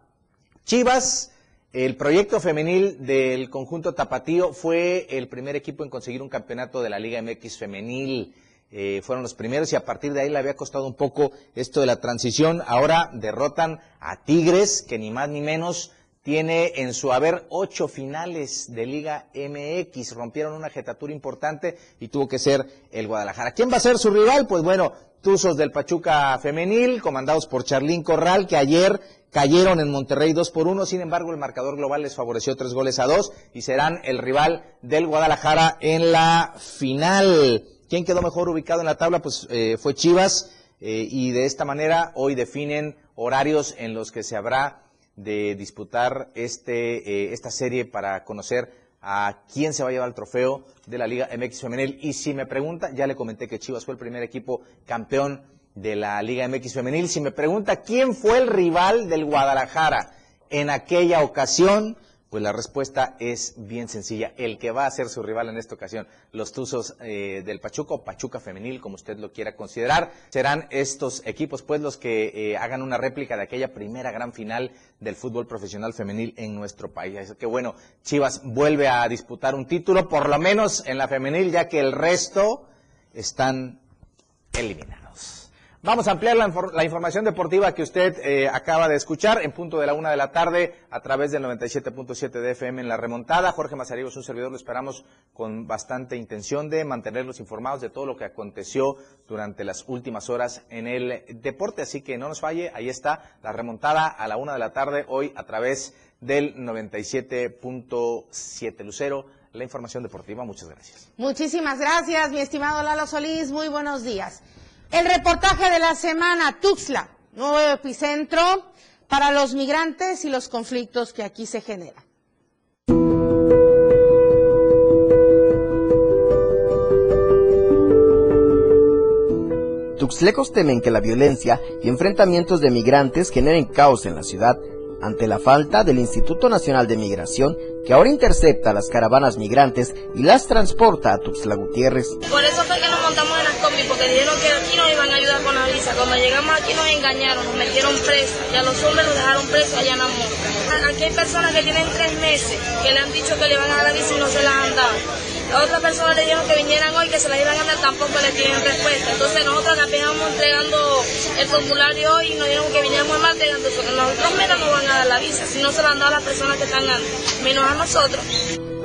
Chivas el proyecto femenil del conjunto Tapatío fue el primer equipo en conseguir un campeonato de la Liga MX femenil. Eh, fueron los primeros y a partir de ahí le había costado un poco esto de la transición. Ahora derrotan a Tigres, que ni más ni menos tiene en su haber ocho finales de Liga MX. Rompieron una jetatura importante y tuvo que ser el Guadalajara. ¿Quién va a ser su rival? Pues bueno, Tuzos del Pachuca Femenil, comandados por Charlín Corral, que ayer cayeron en Monterrey 2 por 1, sin embargo el marcador global les favoreció tres goles a dos y serán el rival del Guadalajara en la final. ¿Quién quedó mejor ubicado en la tabla? Pues eh, fue Chivas, eh, y de esta manera hoy definen horarios en los que se habrá de disputar este, eh, esta serie para conocer a quién se va a llevar el trofeo de la Liga MX Femenil. Y si me pregunta, ya le comenté que Chivas fue el primer equipo campeón de la Liga MX Femenil. Si me pregunta quién fue el rival del Guadalajara en aquella ocasión, pues la respuesta es bien sencilla. El que va a ser su rival en esta ocasión, los Tuzos eh, del Pachuca o Pachuca Femenil, como usted lo quiera considerar, serán estos equipos pues los que eh, hagan una réplica de aquella primera gran final del fútbol profesional femenil en nuestro país. Así que bueno, Chivas vuelve a disputar un título, por lo menos en la femenil, ya que el resto están eliminados. Vamos a ampliar la, infor- la información deportiva que usted eh, acaba de escuchar en punto de la una de la tarde a través del 97.7 de FM en la remontada. Jorge Mazariegos, un servidor, lo esperamos con bastante intención de mantenerlos informados de todo lo que aconteció durante las últimas horas en el deporte. Así que no nos falle, ahí está la remontada a la una de la tarde hoy a través del 97.7 Lucero. La información deportiva, muchas gracias. Muchísimas gracias, mi estimado Lalo Solís. Muy buenos días. El reportaje de la semana, Tuxtla, nuevo epicentro para los migrantes y los conflictos que aquí se generan. Tuxtlecos temen que la violencia y enfrentamientos de migrantes generen caos en la ciudad ante la falta del Instituto Nacional de Migración que ahora intercepta las caravanas migrantes y las transporta a Tuxtla Gutiérrez. Por eso fue que nos montamos en las combi, porque dijeron que aquí Cuando llegamos aquí nos engañaron, nos metieron presos y a los hombres los dejaron presos allá en la mosca. Aquí hay personas que tienen tres meses que le han dicho que le van a dar la visa y no se la han dado. A otras personas le dijeron que vinieran hoy, que se la iban a dar, tampoco le tienen respuesta. Entonces nosotros apenas entregando el formulario hoy y nos dijeron que viniéramos el martes, nosotros menos nos van a dar la visa, si no se la han dado a las personas que están antes, menos a nosotros.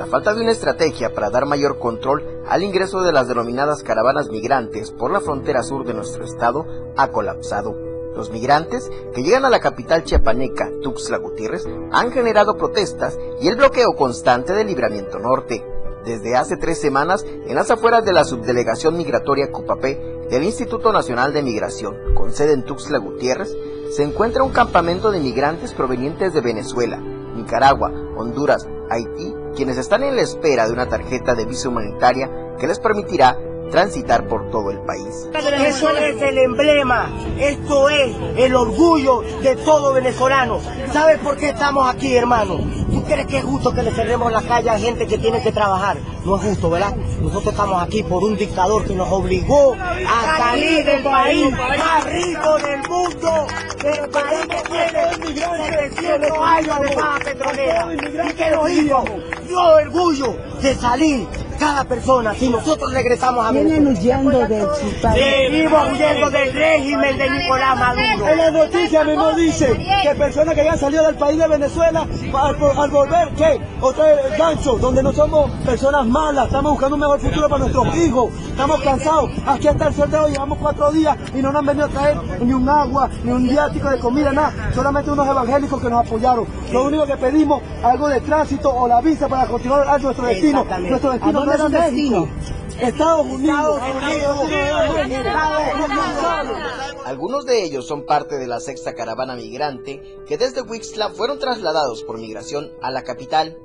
La falta de una estrategia para dar mayor control al ingreso de las denominadas caravanas migrantes por la frontera sur de nuestro estado ha colapsado. Los migrantes que llegan a la capital chiapaneca, Tuxtla Gutiérrez, han generado protestas y el bloqueo constante del libramiento norte. Desde hace tres semanas, en las afueras de la subdelegación migratoria Cupapé del Instituto Nacional de Migración, con sede en Tuxtla Gutiérrez, se encuentra un campamento de migrantes provenientes de Venezuela, Nicaragua, Honduras, Haití, quienes están en la espera de una tarjeta de visa humanitaria que les permitirá transitar por todo el país. Eso es el emblema, esto es el orgullo de todo venezolano. ¿Sabes por qué estamos aquí, hermano? ¿Tú crees que es justo que le cerremos la calle a gente que tiene que trabajar? No es justo, ¿verdad? Nosotros estamos aquí por un dictador que nos obligó a salir del país más rico del mundo, del país que tiene 700 años de paz petrolera. ¿Y que nos hizo? Dio orgullo de salir cada persona, si nosotros regresamos a Vienen Venezuela. huyendo de su país. Seguimos huyendo del régimen de Nicolás Maduro. En la noticia mismo dice que personas que hayan salido del país de Venezuela, al, al volver, ¿qué? Otra vez gancho, donde no somos personas malas, estamos buscando un mejor futuro para nuestros hijos, estamos cansados. Aquí hasta el sol de hoy llevamos cuatro días y no nos han venido a traer ni un agua, ni un viático de comida, nada. Solamente unos evangélicos que nos apoyaron. Lo único que pedimos, algo de tránsito o la visa para continuar a nuestro destino. Exactamente. Nuestro destino ¿A no. Estados Unidos. Algunos de ellos son parte de la sexta caravana migrante que desde Huixla fueron trasladados por migración a la capital.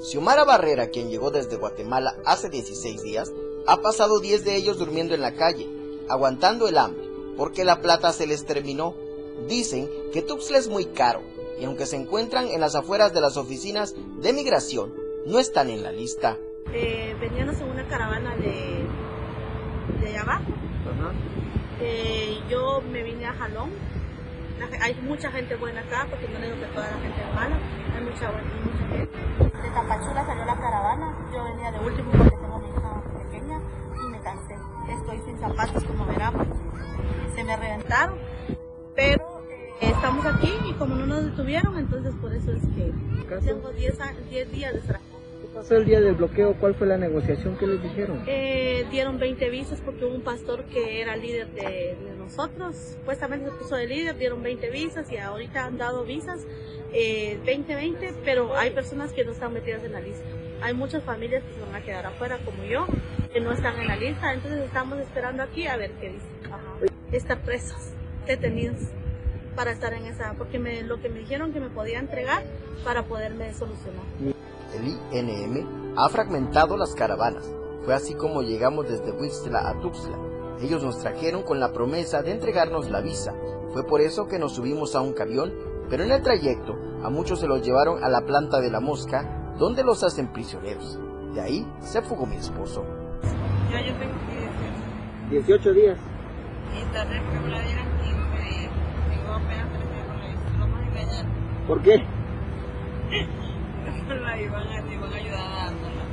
Xiomara Barrera, quien llegó desde Guatemala hace 16 días, ha pasado 10 de ellos durmiendo en la calle, aguantando el hambre, porque la plata se les terminó. Dicen que Tuxtla es muy caro, y aunque se encuentran en las afueras de las oficinas de migración, no están en la lista. Eh, veníamos en una caravana de, de allá abajo. Eh, yo me vine a Jalón. Hay mucha gente buena acá, porque no digo que toda la gente es mala. Hay mucha, buena- mucha gente. De Tapachula salió la caravana. Yo venía de último porque tengo mi hija pequeña y me cansé. Estoy sin zapatos, como verán, se me reventaron. Pero eh, estamos aquí y como no nos detuvieron, entonces por eso es que tengo 10 a- 10 días de ¿Qué pasó el día del bloqueo? ¿Cuál fue la negociación que les dijeron? Eh, dieron 20 visas porque hubo un pastor que era líder de, nosotros, supuestamente se puso de líder, dieron 20 visas y ahorita han dado visas eh, 20-20, pero hay personas que no están metidas en la lista. Hay muchas familias que se van a quedar afuera como yo, que no están en la lista, entonces estamos esperando aquí a ver qué dicen. Estar presos, detenidos, para estar en esa, porque me, lo que me dijeron que me podía entregar para poderme solucionar. El INM ha fragmentado las caravanas. Fue así como llegamos desde Huixtla a Tuxtla. Ellos nos trajeron con la promesa de entregarnos la visa. Fue por eso que nos subimos a un camión, pero en el trayecto a muchos se los llevaron a la planta de la mosca, donde los hacen prisioneros. De ahí se fugó mi esposo. Ya yo tengo 18 días. Y está regular eran 15 días. Tengo apenas 3 días con la visa. Lo vamos a engañar. ¿Por qué? La iban a, iban a ayudar a dárnosla.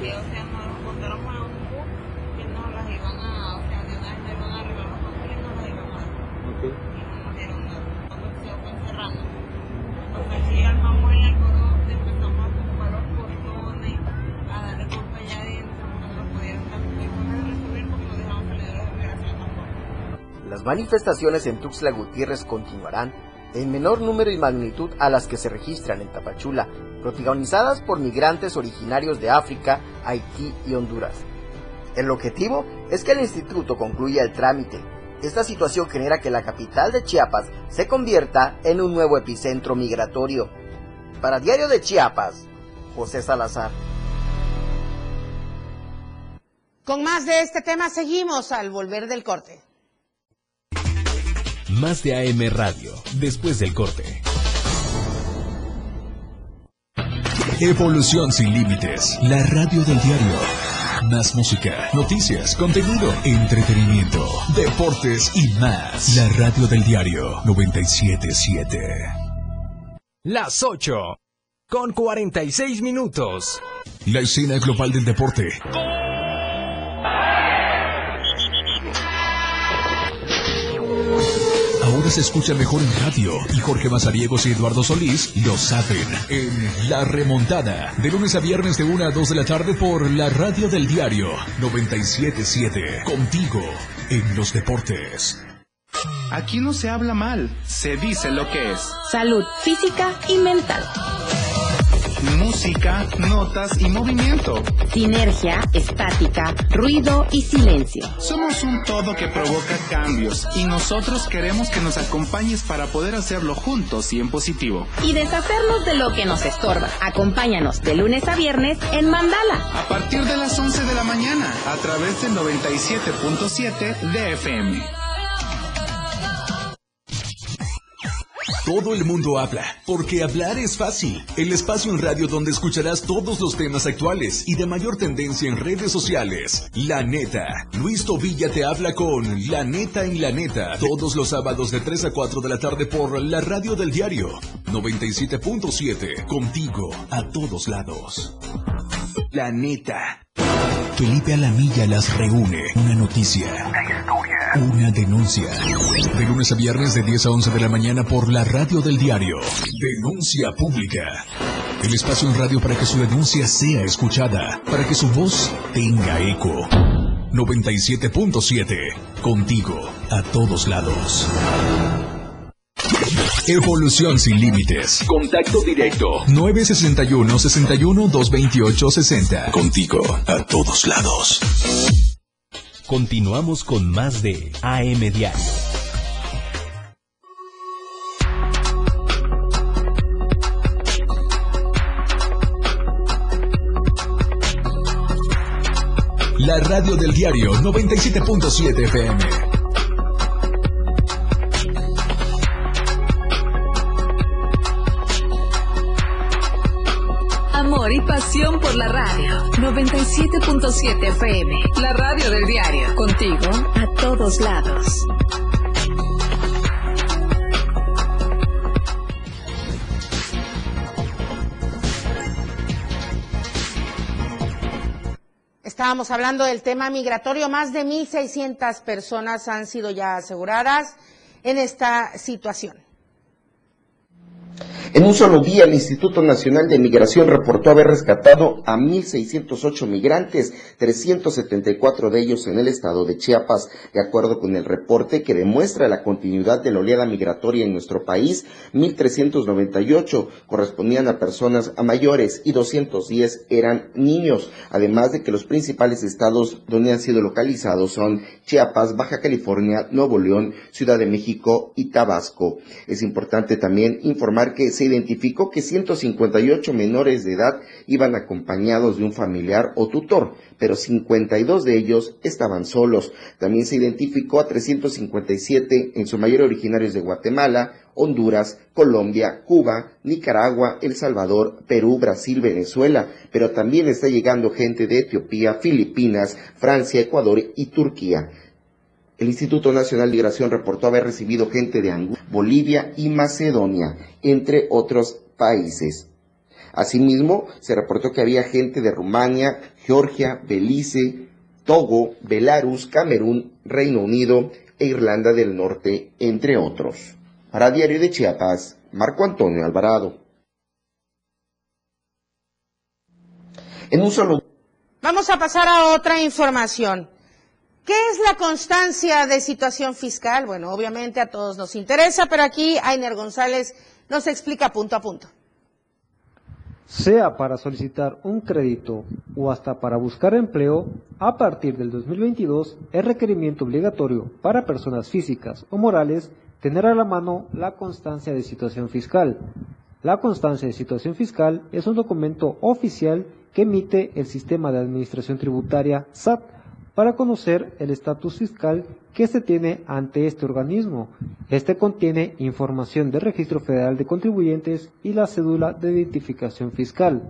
Que, o sea, nos contaron a un bus que nos las iban a, o sea, de una vez nos iban a arreglar los papeles y nos las iban a dar. Y no nos dieron nada. Cuando se fue encerrando. Entonces, sí, armamos el algodón, empezamos a ocupar los portones, a darle culpa allá adentro, no nos pudieron dar resolver porque nos dejaban salir de la migración tampoco. Las manifestaciones en Tuxtla Gutiérrez continuarán en menor número y magnitud a las que se registran en Tapachula, protagonizadas por migrantes originarios de África, Haití y Honduras. El objetivo es que el instituto concluya el trámite. Esta situación genera que la capital de Chiapas se convierta en un nuevo epicentro migratorio. Para Diario de Chiapas, José Salazar. Con más de este tema seguimos al volver del corte. Más de AM Radio, después del corte. Evolución sin límites. La radio del diario. Más música, noticias, contenido, entretenimiento, deportes y más. La radio del diario 977. Las 8. Con 46 minutos. La escena global del deporte. Se escucha mejor en radio y Jorge Mazariegos y Eduardo Solís lo saben en La Remontada, de lunes a viernes de 1 a 2 de la tarde por la radio del diario 977, contigo en los deportes. Aquí no se habla mal, se dice lo que es. Salud física y mental. Música, notas y movimiento. Sinergia, estática, ruido y silencio. Somos un todo que provoca cambios y nosotros queremos que nos acompañes para poder hacerlo juntos y en positivo. Y deshacernos de lo que nos estorba. Acompáñanos de lunes a viernes en Mandala. A partir de las 11 de la mañana, a través del 97.7 de FM. Todo el mundo habla, porque hablar es fácil. El espacio en radio donde escucharás todos los temas actuales y de mayor tendencia en redes sociales. La neta. Luis Tobilla te habla con La neta en la neta. Todos los sábados de 3 a 4 de la tarde por la radio del diario 97.7. Contigo a todos lados. La neta. Felipe Alamilla las reúne. Una noticia. Una denuncia. De lunes a viernes de 10 a 11 de la mañana por la radio del diario. Denuncia pública. El espacio en radio para que su denuncia sea escuchada, para que su voz tenga eco. 97.7. Contigo, a todos lados. Evolución sin límites. Contacto directo. 961 61 228 60. Contigo, a todos lados. Continuamos con más de AM Diario. La radio del diario 97.7 FM. Y pasión por la radio. 97.7 FM. La radio del diario. Contigo a todos lados. Estábamos hablando del tema migratorio. Más de 1.600 personas han sido ya aseguradas en esta situación. En un solo día, el Instituto Nacional de Migración reportó haber rescatado a 1.608 migrantes, 374 de ellos en el estado de Chiapas. De acuerdo con el reporte que demuestra la continuidad de la oleada migratoria en nuestro país, 1.398 correspondían a personas mayores y 210 eran niños, además de que los principales estados donde han sido localizados son Chiapas, Baja California, Nuevo León, Ciudad de México y Tabasco. Es importante también informar que se identificó que 158 menores de edad iban acompañados de un familiar o tutor, pero 52 de ellos estaban solos. También se identificó a 357, en su mayoría originarios de Guatemala, Honduras, Colombia, Cuba, Nicaragua, El Salvador, Perú, Brasil, Venezuela, pero también está llegando gente de Etiopía, Filipinas, Francia, Ecuador y Turquía. El Instituto Nacional de Migración reportó haber recibido gente de Angola, Bolivia y Macedonia, entre otros países. Asimismo, se reportó que había gente de Rumania, Georgia, Belice, Togo, Belarus, Camerún, Reino Unido e Irlanda del Norte, entre otros. Para Diario de Chiapas, Marco Antonio Alvarado. En un solo... Vamos a pasar a otra información. ¿Qué es la constancia de situación fiscal? Bueno, obviamente a todos nos interesa, pero aquí Ainer González nos explica punto a punto. Sea para solicitar un crédito o hasta para buscar empleo, a partir del 2022 es requerimiento obligatorio para personas físicas o morales tener a la mano la constancia de situación fiscal. La constancia de situación fiscal es un documento oficial que emite el Sistema de Administración Tributaria SAT para conocer el estatus fiscal que se tiene ante este organismo. Este contiene información del Registro Federal de Contribuyentes y la cédula de identificación fiscal.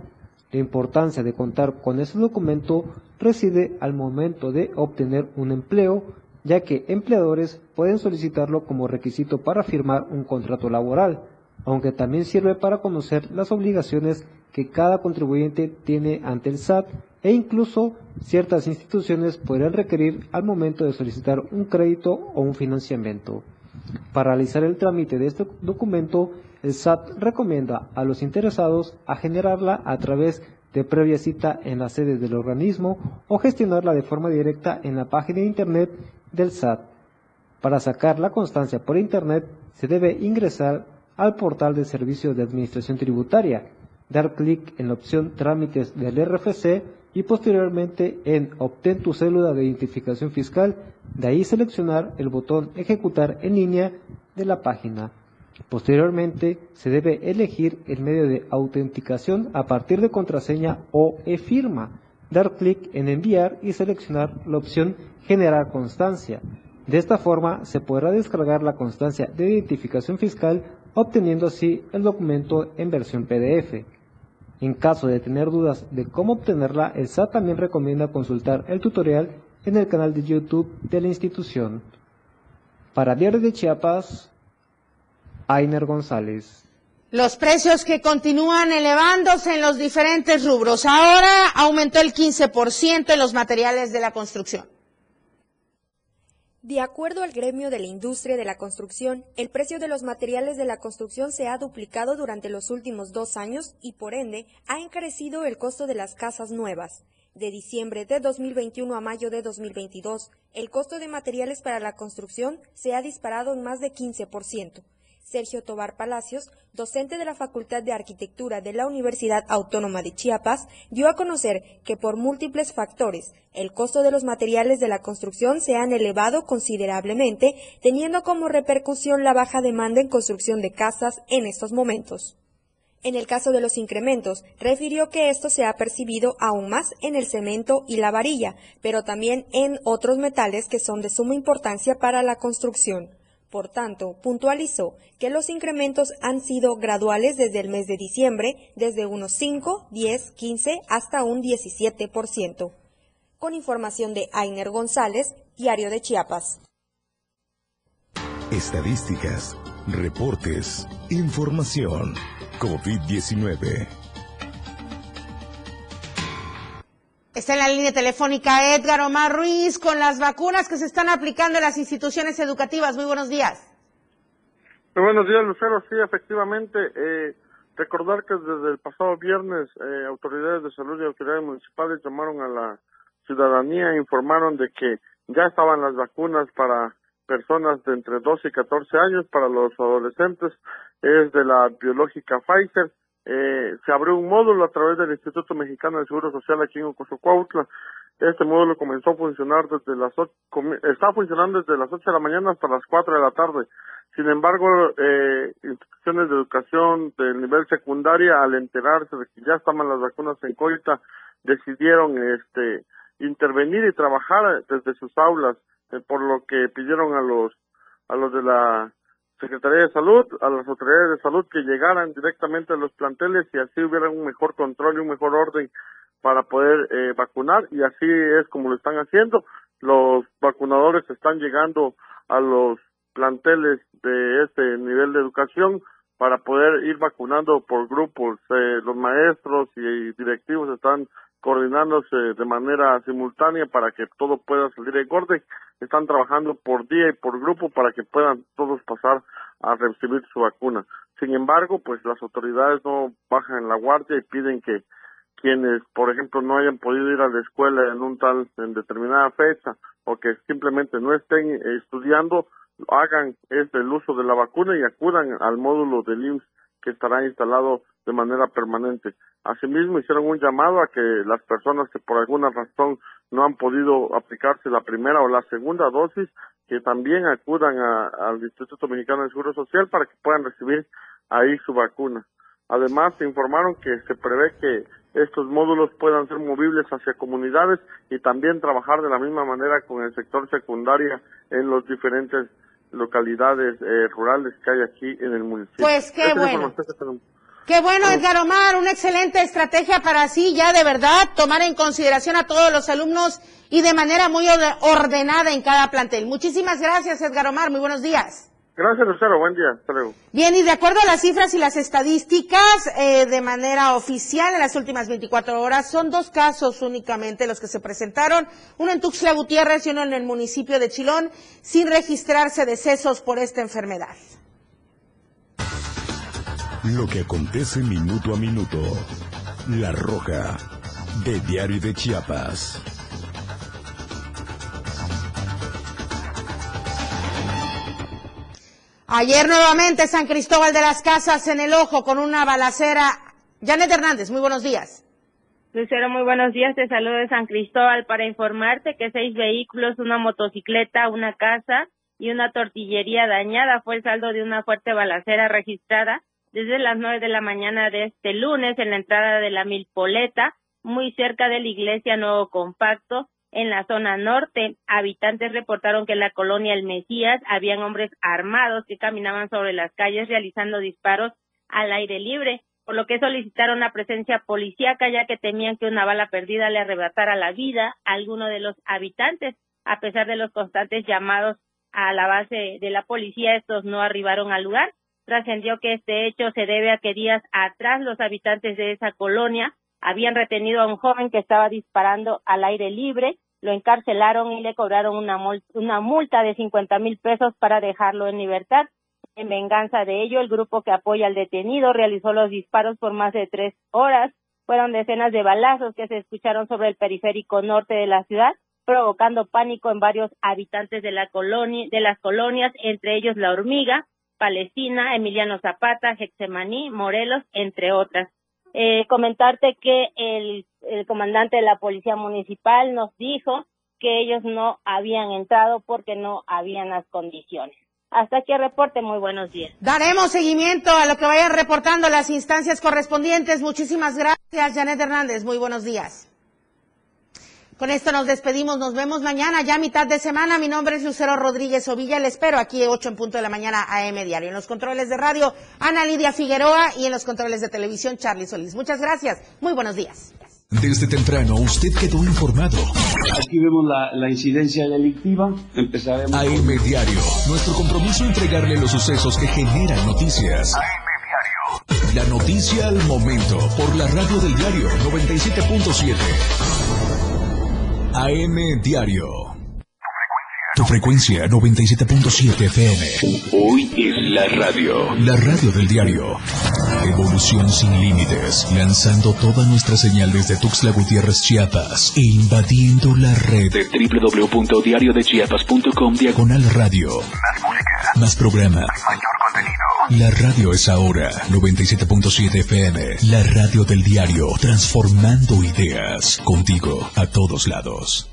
La importancia de contar con ese documento reside al momento de obtener un empleo, ya que empleadores pueden solicitarlo como requisito para firmar un contrato laboral, aunque también sirve para conocer las obligaciones que cada contribuyente tiene ante el SAT e incluso ciertas instituciones podrían requerir al momento de solicitar un crédito o un financiamiento. Para realizar el trámite de este documento, el SAT recomienda a los interesados a generarla a través de previa cita en la sede del organismo o gestionarla de forma directa en la página de Internet del SAT. Para sacar la constancia por Internet se debe ingresar al portal de servicios de administración tributaria, dar clic en la opción trámites del RFC y posteriormente en Obtén tu célula de identificación fiscal, de ahí seleccionar el botón Ejecutar en línea de la página. Posteriormente se debe elegir el medio de autenticación a partir de contraseña o e-firma, dar clic en Enviar y seleccionar la opción Generar constancia. De esta forma se podrá descargar la constancia de identificación fiscal obteniendo así el documento en versión PDF. En caso de tener dudas de cómo obtenerla, el SAT también recomienda consultar el tutorial en el canal de YouTube de la institución. Para Diario de Chiapas, Ainer González. Los precios que continúan elevándose en los diferentes rubros. Ahora aumentó el 15% en los materiales de la construcción. De acuerdo al gremio de la industria de la construcción, el precio de los materiales de la construcción se ha duplicado durante los últimos dos años y por ende ha encarecido el costo de las casas nuevas. De diciembre de 2021 a mayo de 2022, el costo de materiales para la construcción se ha disparado en más de 15%. Sergio Tobar Palacios, docente de la Facultad de Arquitectura de la Universidad Autónoma de Chiapas, dio a conocer que por múltiples factores el costo de los materiales de la construcción se han elevado considerablemente, teniendo como repercusión la baja demanda en construcción de casas en estos momentos. En el caso de los incrementos, refirió que esto se ha percibido aún más en el cemento y la varilla, pero también en otros metales que son de suma importancia para la construcción. Por tanto, puntualizó que los incrementos han sido graduales desde el mes de diciembre, desde unos 5, 10, 15 hasta un 17%. Con información de Ainer González, Diario de Chiapas. Estadísticas, reportes, información. COVID-19. Está en la línea telefónica Edgar Omar Ruiz con las vacunas que se están aplicando en las instituciones educativas. Muy buenos días. Muy buenos días, Lucero. Sí, efectivamente. Eh, Recordar que desde el pasado viernes eh, autoridades de salud y autoridades municipales llamaron a la ciudadanía e informaron de que ya estaban las vacunas para personas de entre 12 y 14 años, para los adolescentes es de la biológica Pfizer. Eh, se abrió un módulo a través del Instituto Mexicano de Seguro Social aquí en Ocosocuautla. Este módulo comenzó a funcionar desde las ocho, está funcionando desde las 8 de la mañana hasta las 4 de la tarde. Sin embargo, eh, instituciones de educación del nivel secundaria, al enterarse de que ya estaban las vacunas en Coita, decidieron este intervenir y trabajar desde sus aulas, eh, por lo que pidieron a los a los de la Secretaría de Salud, a las autoridades de salud que llegaran directamente a los planteles y así hubiera un mejor control y un mejor orden para poder eh, vacunar y así es como lo están haciendo. Los vacunadores están llegando a los planteles de este nivel de educación para poder ir vacunando por grupos. Eh, los maestros y directivos están coordinándose de manera simultánea para que todo pueda salir en orden. Están trabajando por día y por grupo para que puedan todos pasar a recibir su vacuna. Sin embargo, pues las autoridades no bajan la guardia y piden que quienes, por ejemplo, no hayan podido ir a la escuela en un tal, en determinada fecha o que simplemente no estén estudiando, hagan este el uso de la vacuna y acudan al módulo del IMSS que estará instalado de manera permanente. Asimismo, hicieron un llamado a que las personas que por alguna razón no han podido aplicarse la primera o la segunda dosis, que también acudan al Instituto Mexicano de Seguro Social para que puedan recibir ahí su vacuna. Además, se informaron que se prevé que estos módulos puedan ser movibles hacia comunidades y también trabajar de la misma manera con el sector secundaria en los diferentes localidades eh, rurales que hay aquí en el municipio. Pues qué bueno. Qué bueno, Edgar Omar, una excelente estrategia para así ya de verdad tomar en consideración a todos los alumnos y de manera muy ordenada en cada plantel. Muchísimas gracias, Edgar Omar, muy buenos días. Gracias, Lucero. Buen día. Hasta Bien, y de acuerdo a las cifras y las estadísticas, eh, de manera oficial en las últimas 24 horas, son dos casos únicamente los que se presentaron, uno en Tuxtla Gutiérrez y uno en el municipio de Chilón, sin registrarse decesos por esta enfermedad. Lo que acontece minuto a minuto. La Roja, de Diario de Chiapas. Ayer nuevamente San Cristóbal de las Casas en el ojo con una balacera. Janet Hernández, muy buenos días. Lucero, muy buenos días. Te saludo de San Cristóbal para informarte que seis vehículos, una motocicleta, una casa y una tortillería dañada fue el saldo de una fuerte balacera registrada desde las nueve de la mañana de este lunes en la entrada de la Milpoleta, muy cerca de la iglesia Nuevo Compacto, en la zona norte. Habitantes reportaron que en la colonia El Mesías habían hombres armados que caminaban sobre las calles realizando disparos al aire libre, por lo que solicitaron la presencia policíaca ya que temían que una bala perdida le arrebatara la vida a alguno de los habitantes. A pesar de los constantes llamados a la base de la policía, estos no arribaron al lugar. Trascendió que este hecho se debe a que días atrás los habitantes de esa colonia habían retenido a un joven que estaba disparando al aire libre, lo encarcelaron y le cobraron una, una multa de 50 mil pesos para dejarlo en libertad. En venganza de ello, el grupo que apoya al detenido realizó los disparos por más de tres horas. Fueron decenas de balazos que se escucharon sobre el periférico norte de la ciudad, provocando pánico en varios habitantes de la colonia, de las colonias, entre ellos La Hormiga, Palestina, Emiliano Zapata, Getsemaní, Morelos, entre otras. Eh, comentarte que el, el comandante de la policía municipal nos dijo que ellos no habían entrado porque no habían las condiciones. Hasta aquí el reporte, muy buenos días. Daremos seguimiento a lo que vayan reportando las instancias correspondientes. Muchísimas gracias, Janet Hernández. Muy buenos días. Con esto nos despedimos, nos vemos mañana, ya mitad de semana. Mi nombre es Lucero Rodríguez Ovilla, le espero aquí 8 en punto de la mañana AM Diario. En los controles de radio, Ana Lidia Figueroa y en los controles de televisión, Charlie Solís. Muchas gracias, muy buenos días. Desde temprano usted quedó informado. Aquí vemos la, incidencia delictiva. Empezaremos. AM Diario. Nuestro compromiso entregarle los sucesos que generan noticias. AM Diario. La noticia al momento por la radio del diario 97.7. AM Diario. Tu frecuencia 97.7 FM. Hoy es la radio. La radio del diario. Evolución sin límites, lanzando toda nuestra señal desde Tuxtla Gutiérrez, Chiapas, e invadiendo la red de www.diariodechiapas.com diagonal radio. Más música. Más programa. Mayor contenido. La radio es ahora 97.7 FM, la radio del diario, transformando ideas, contigo a todos lados.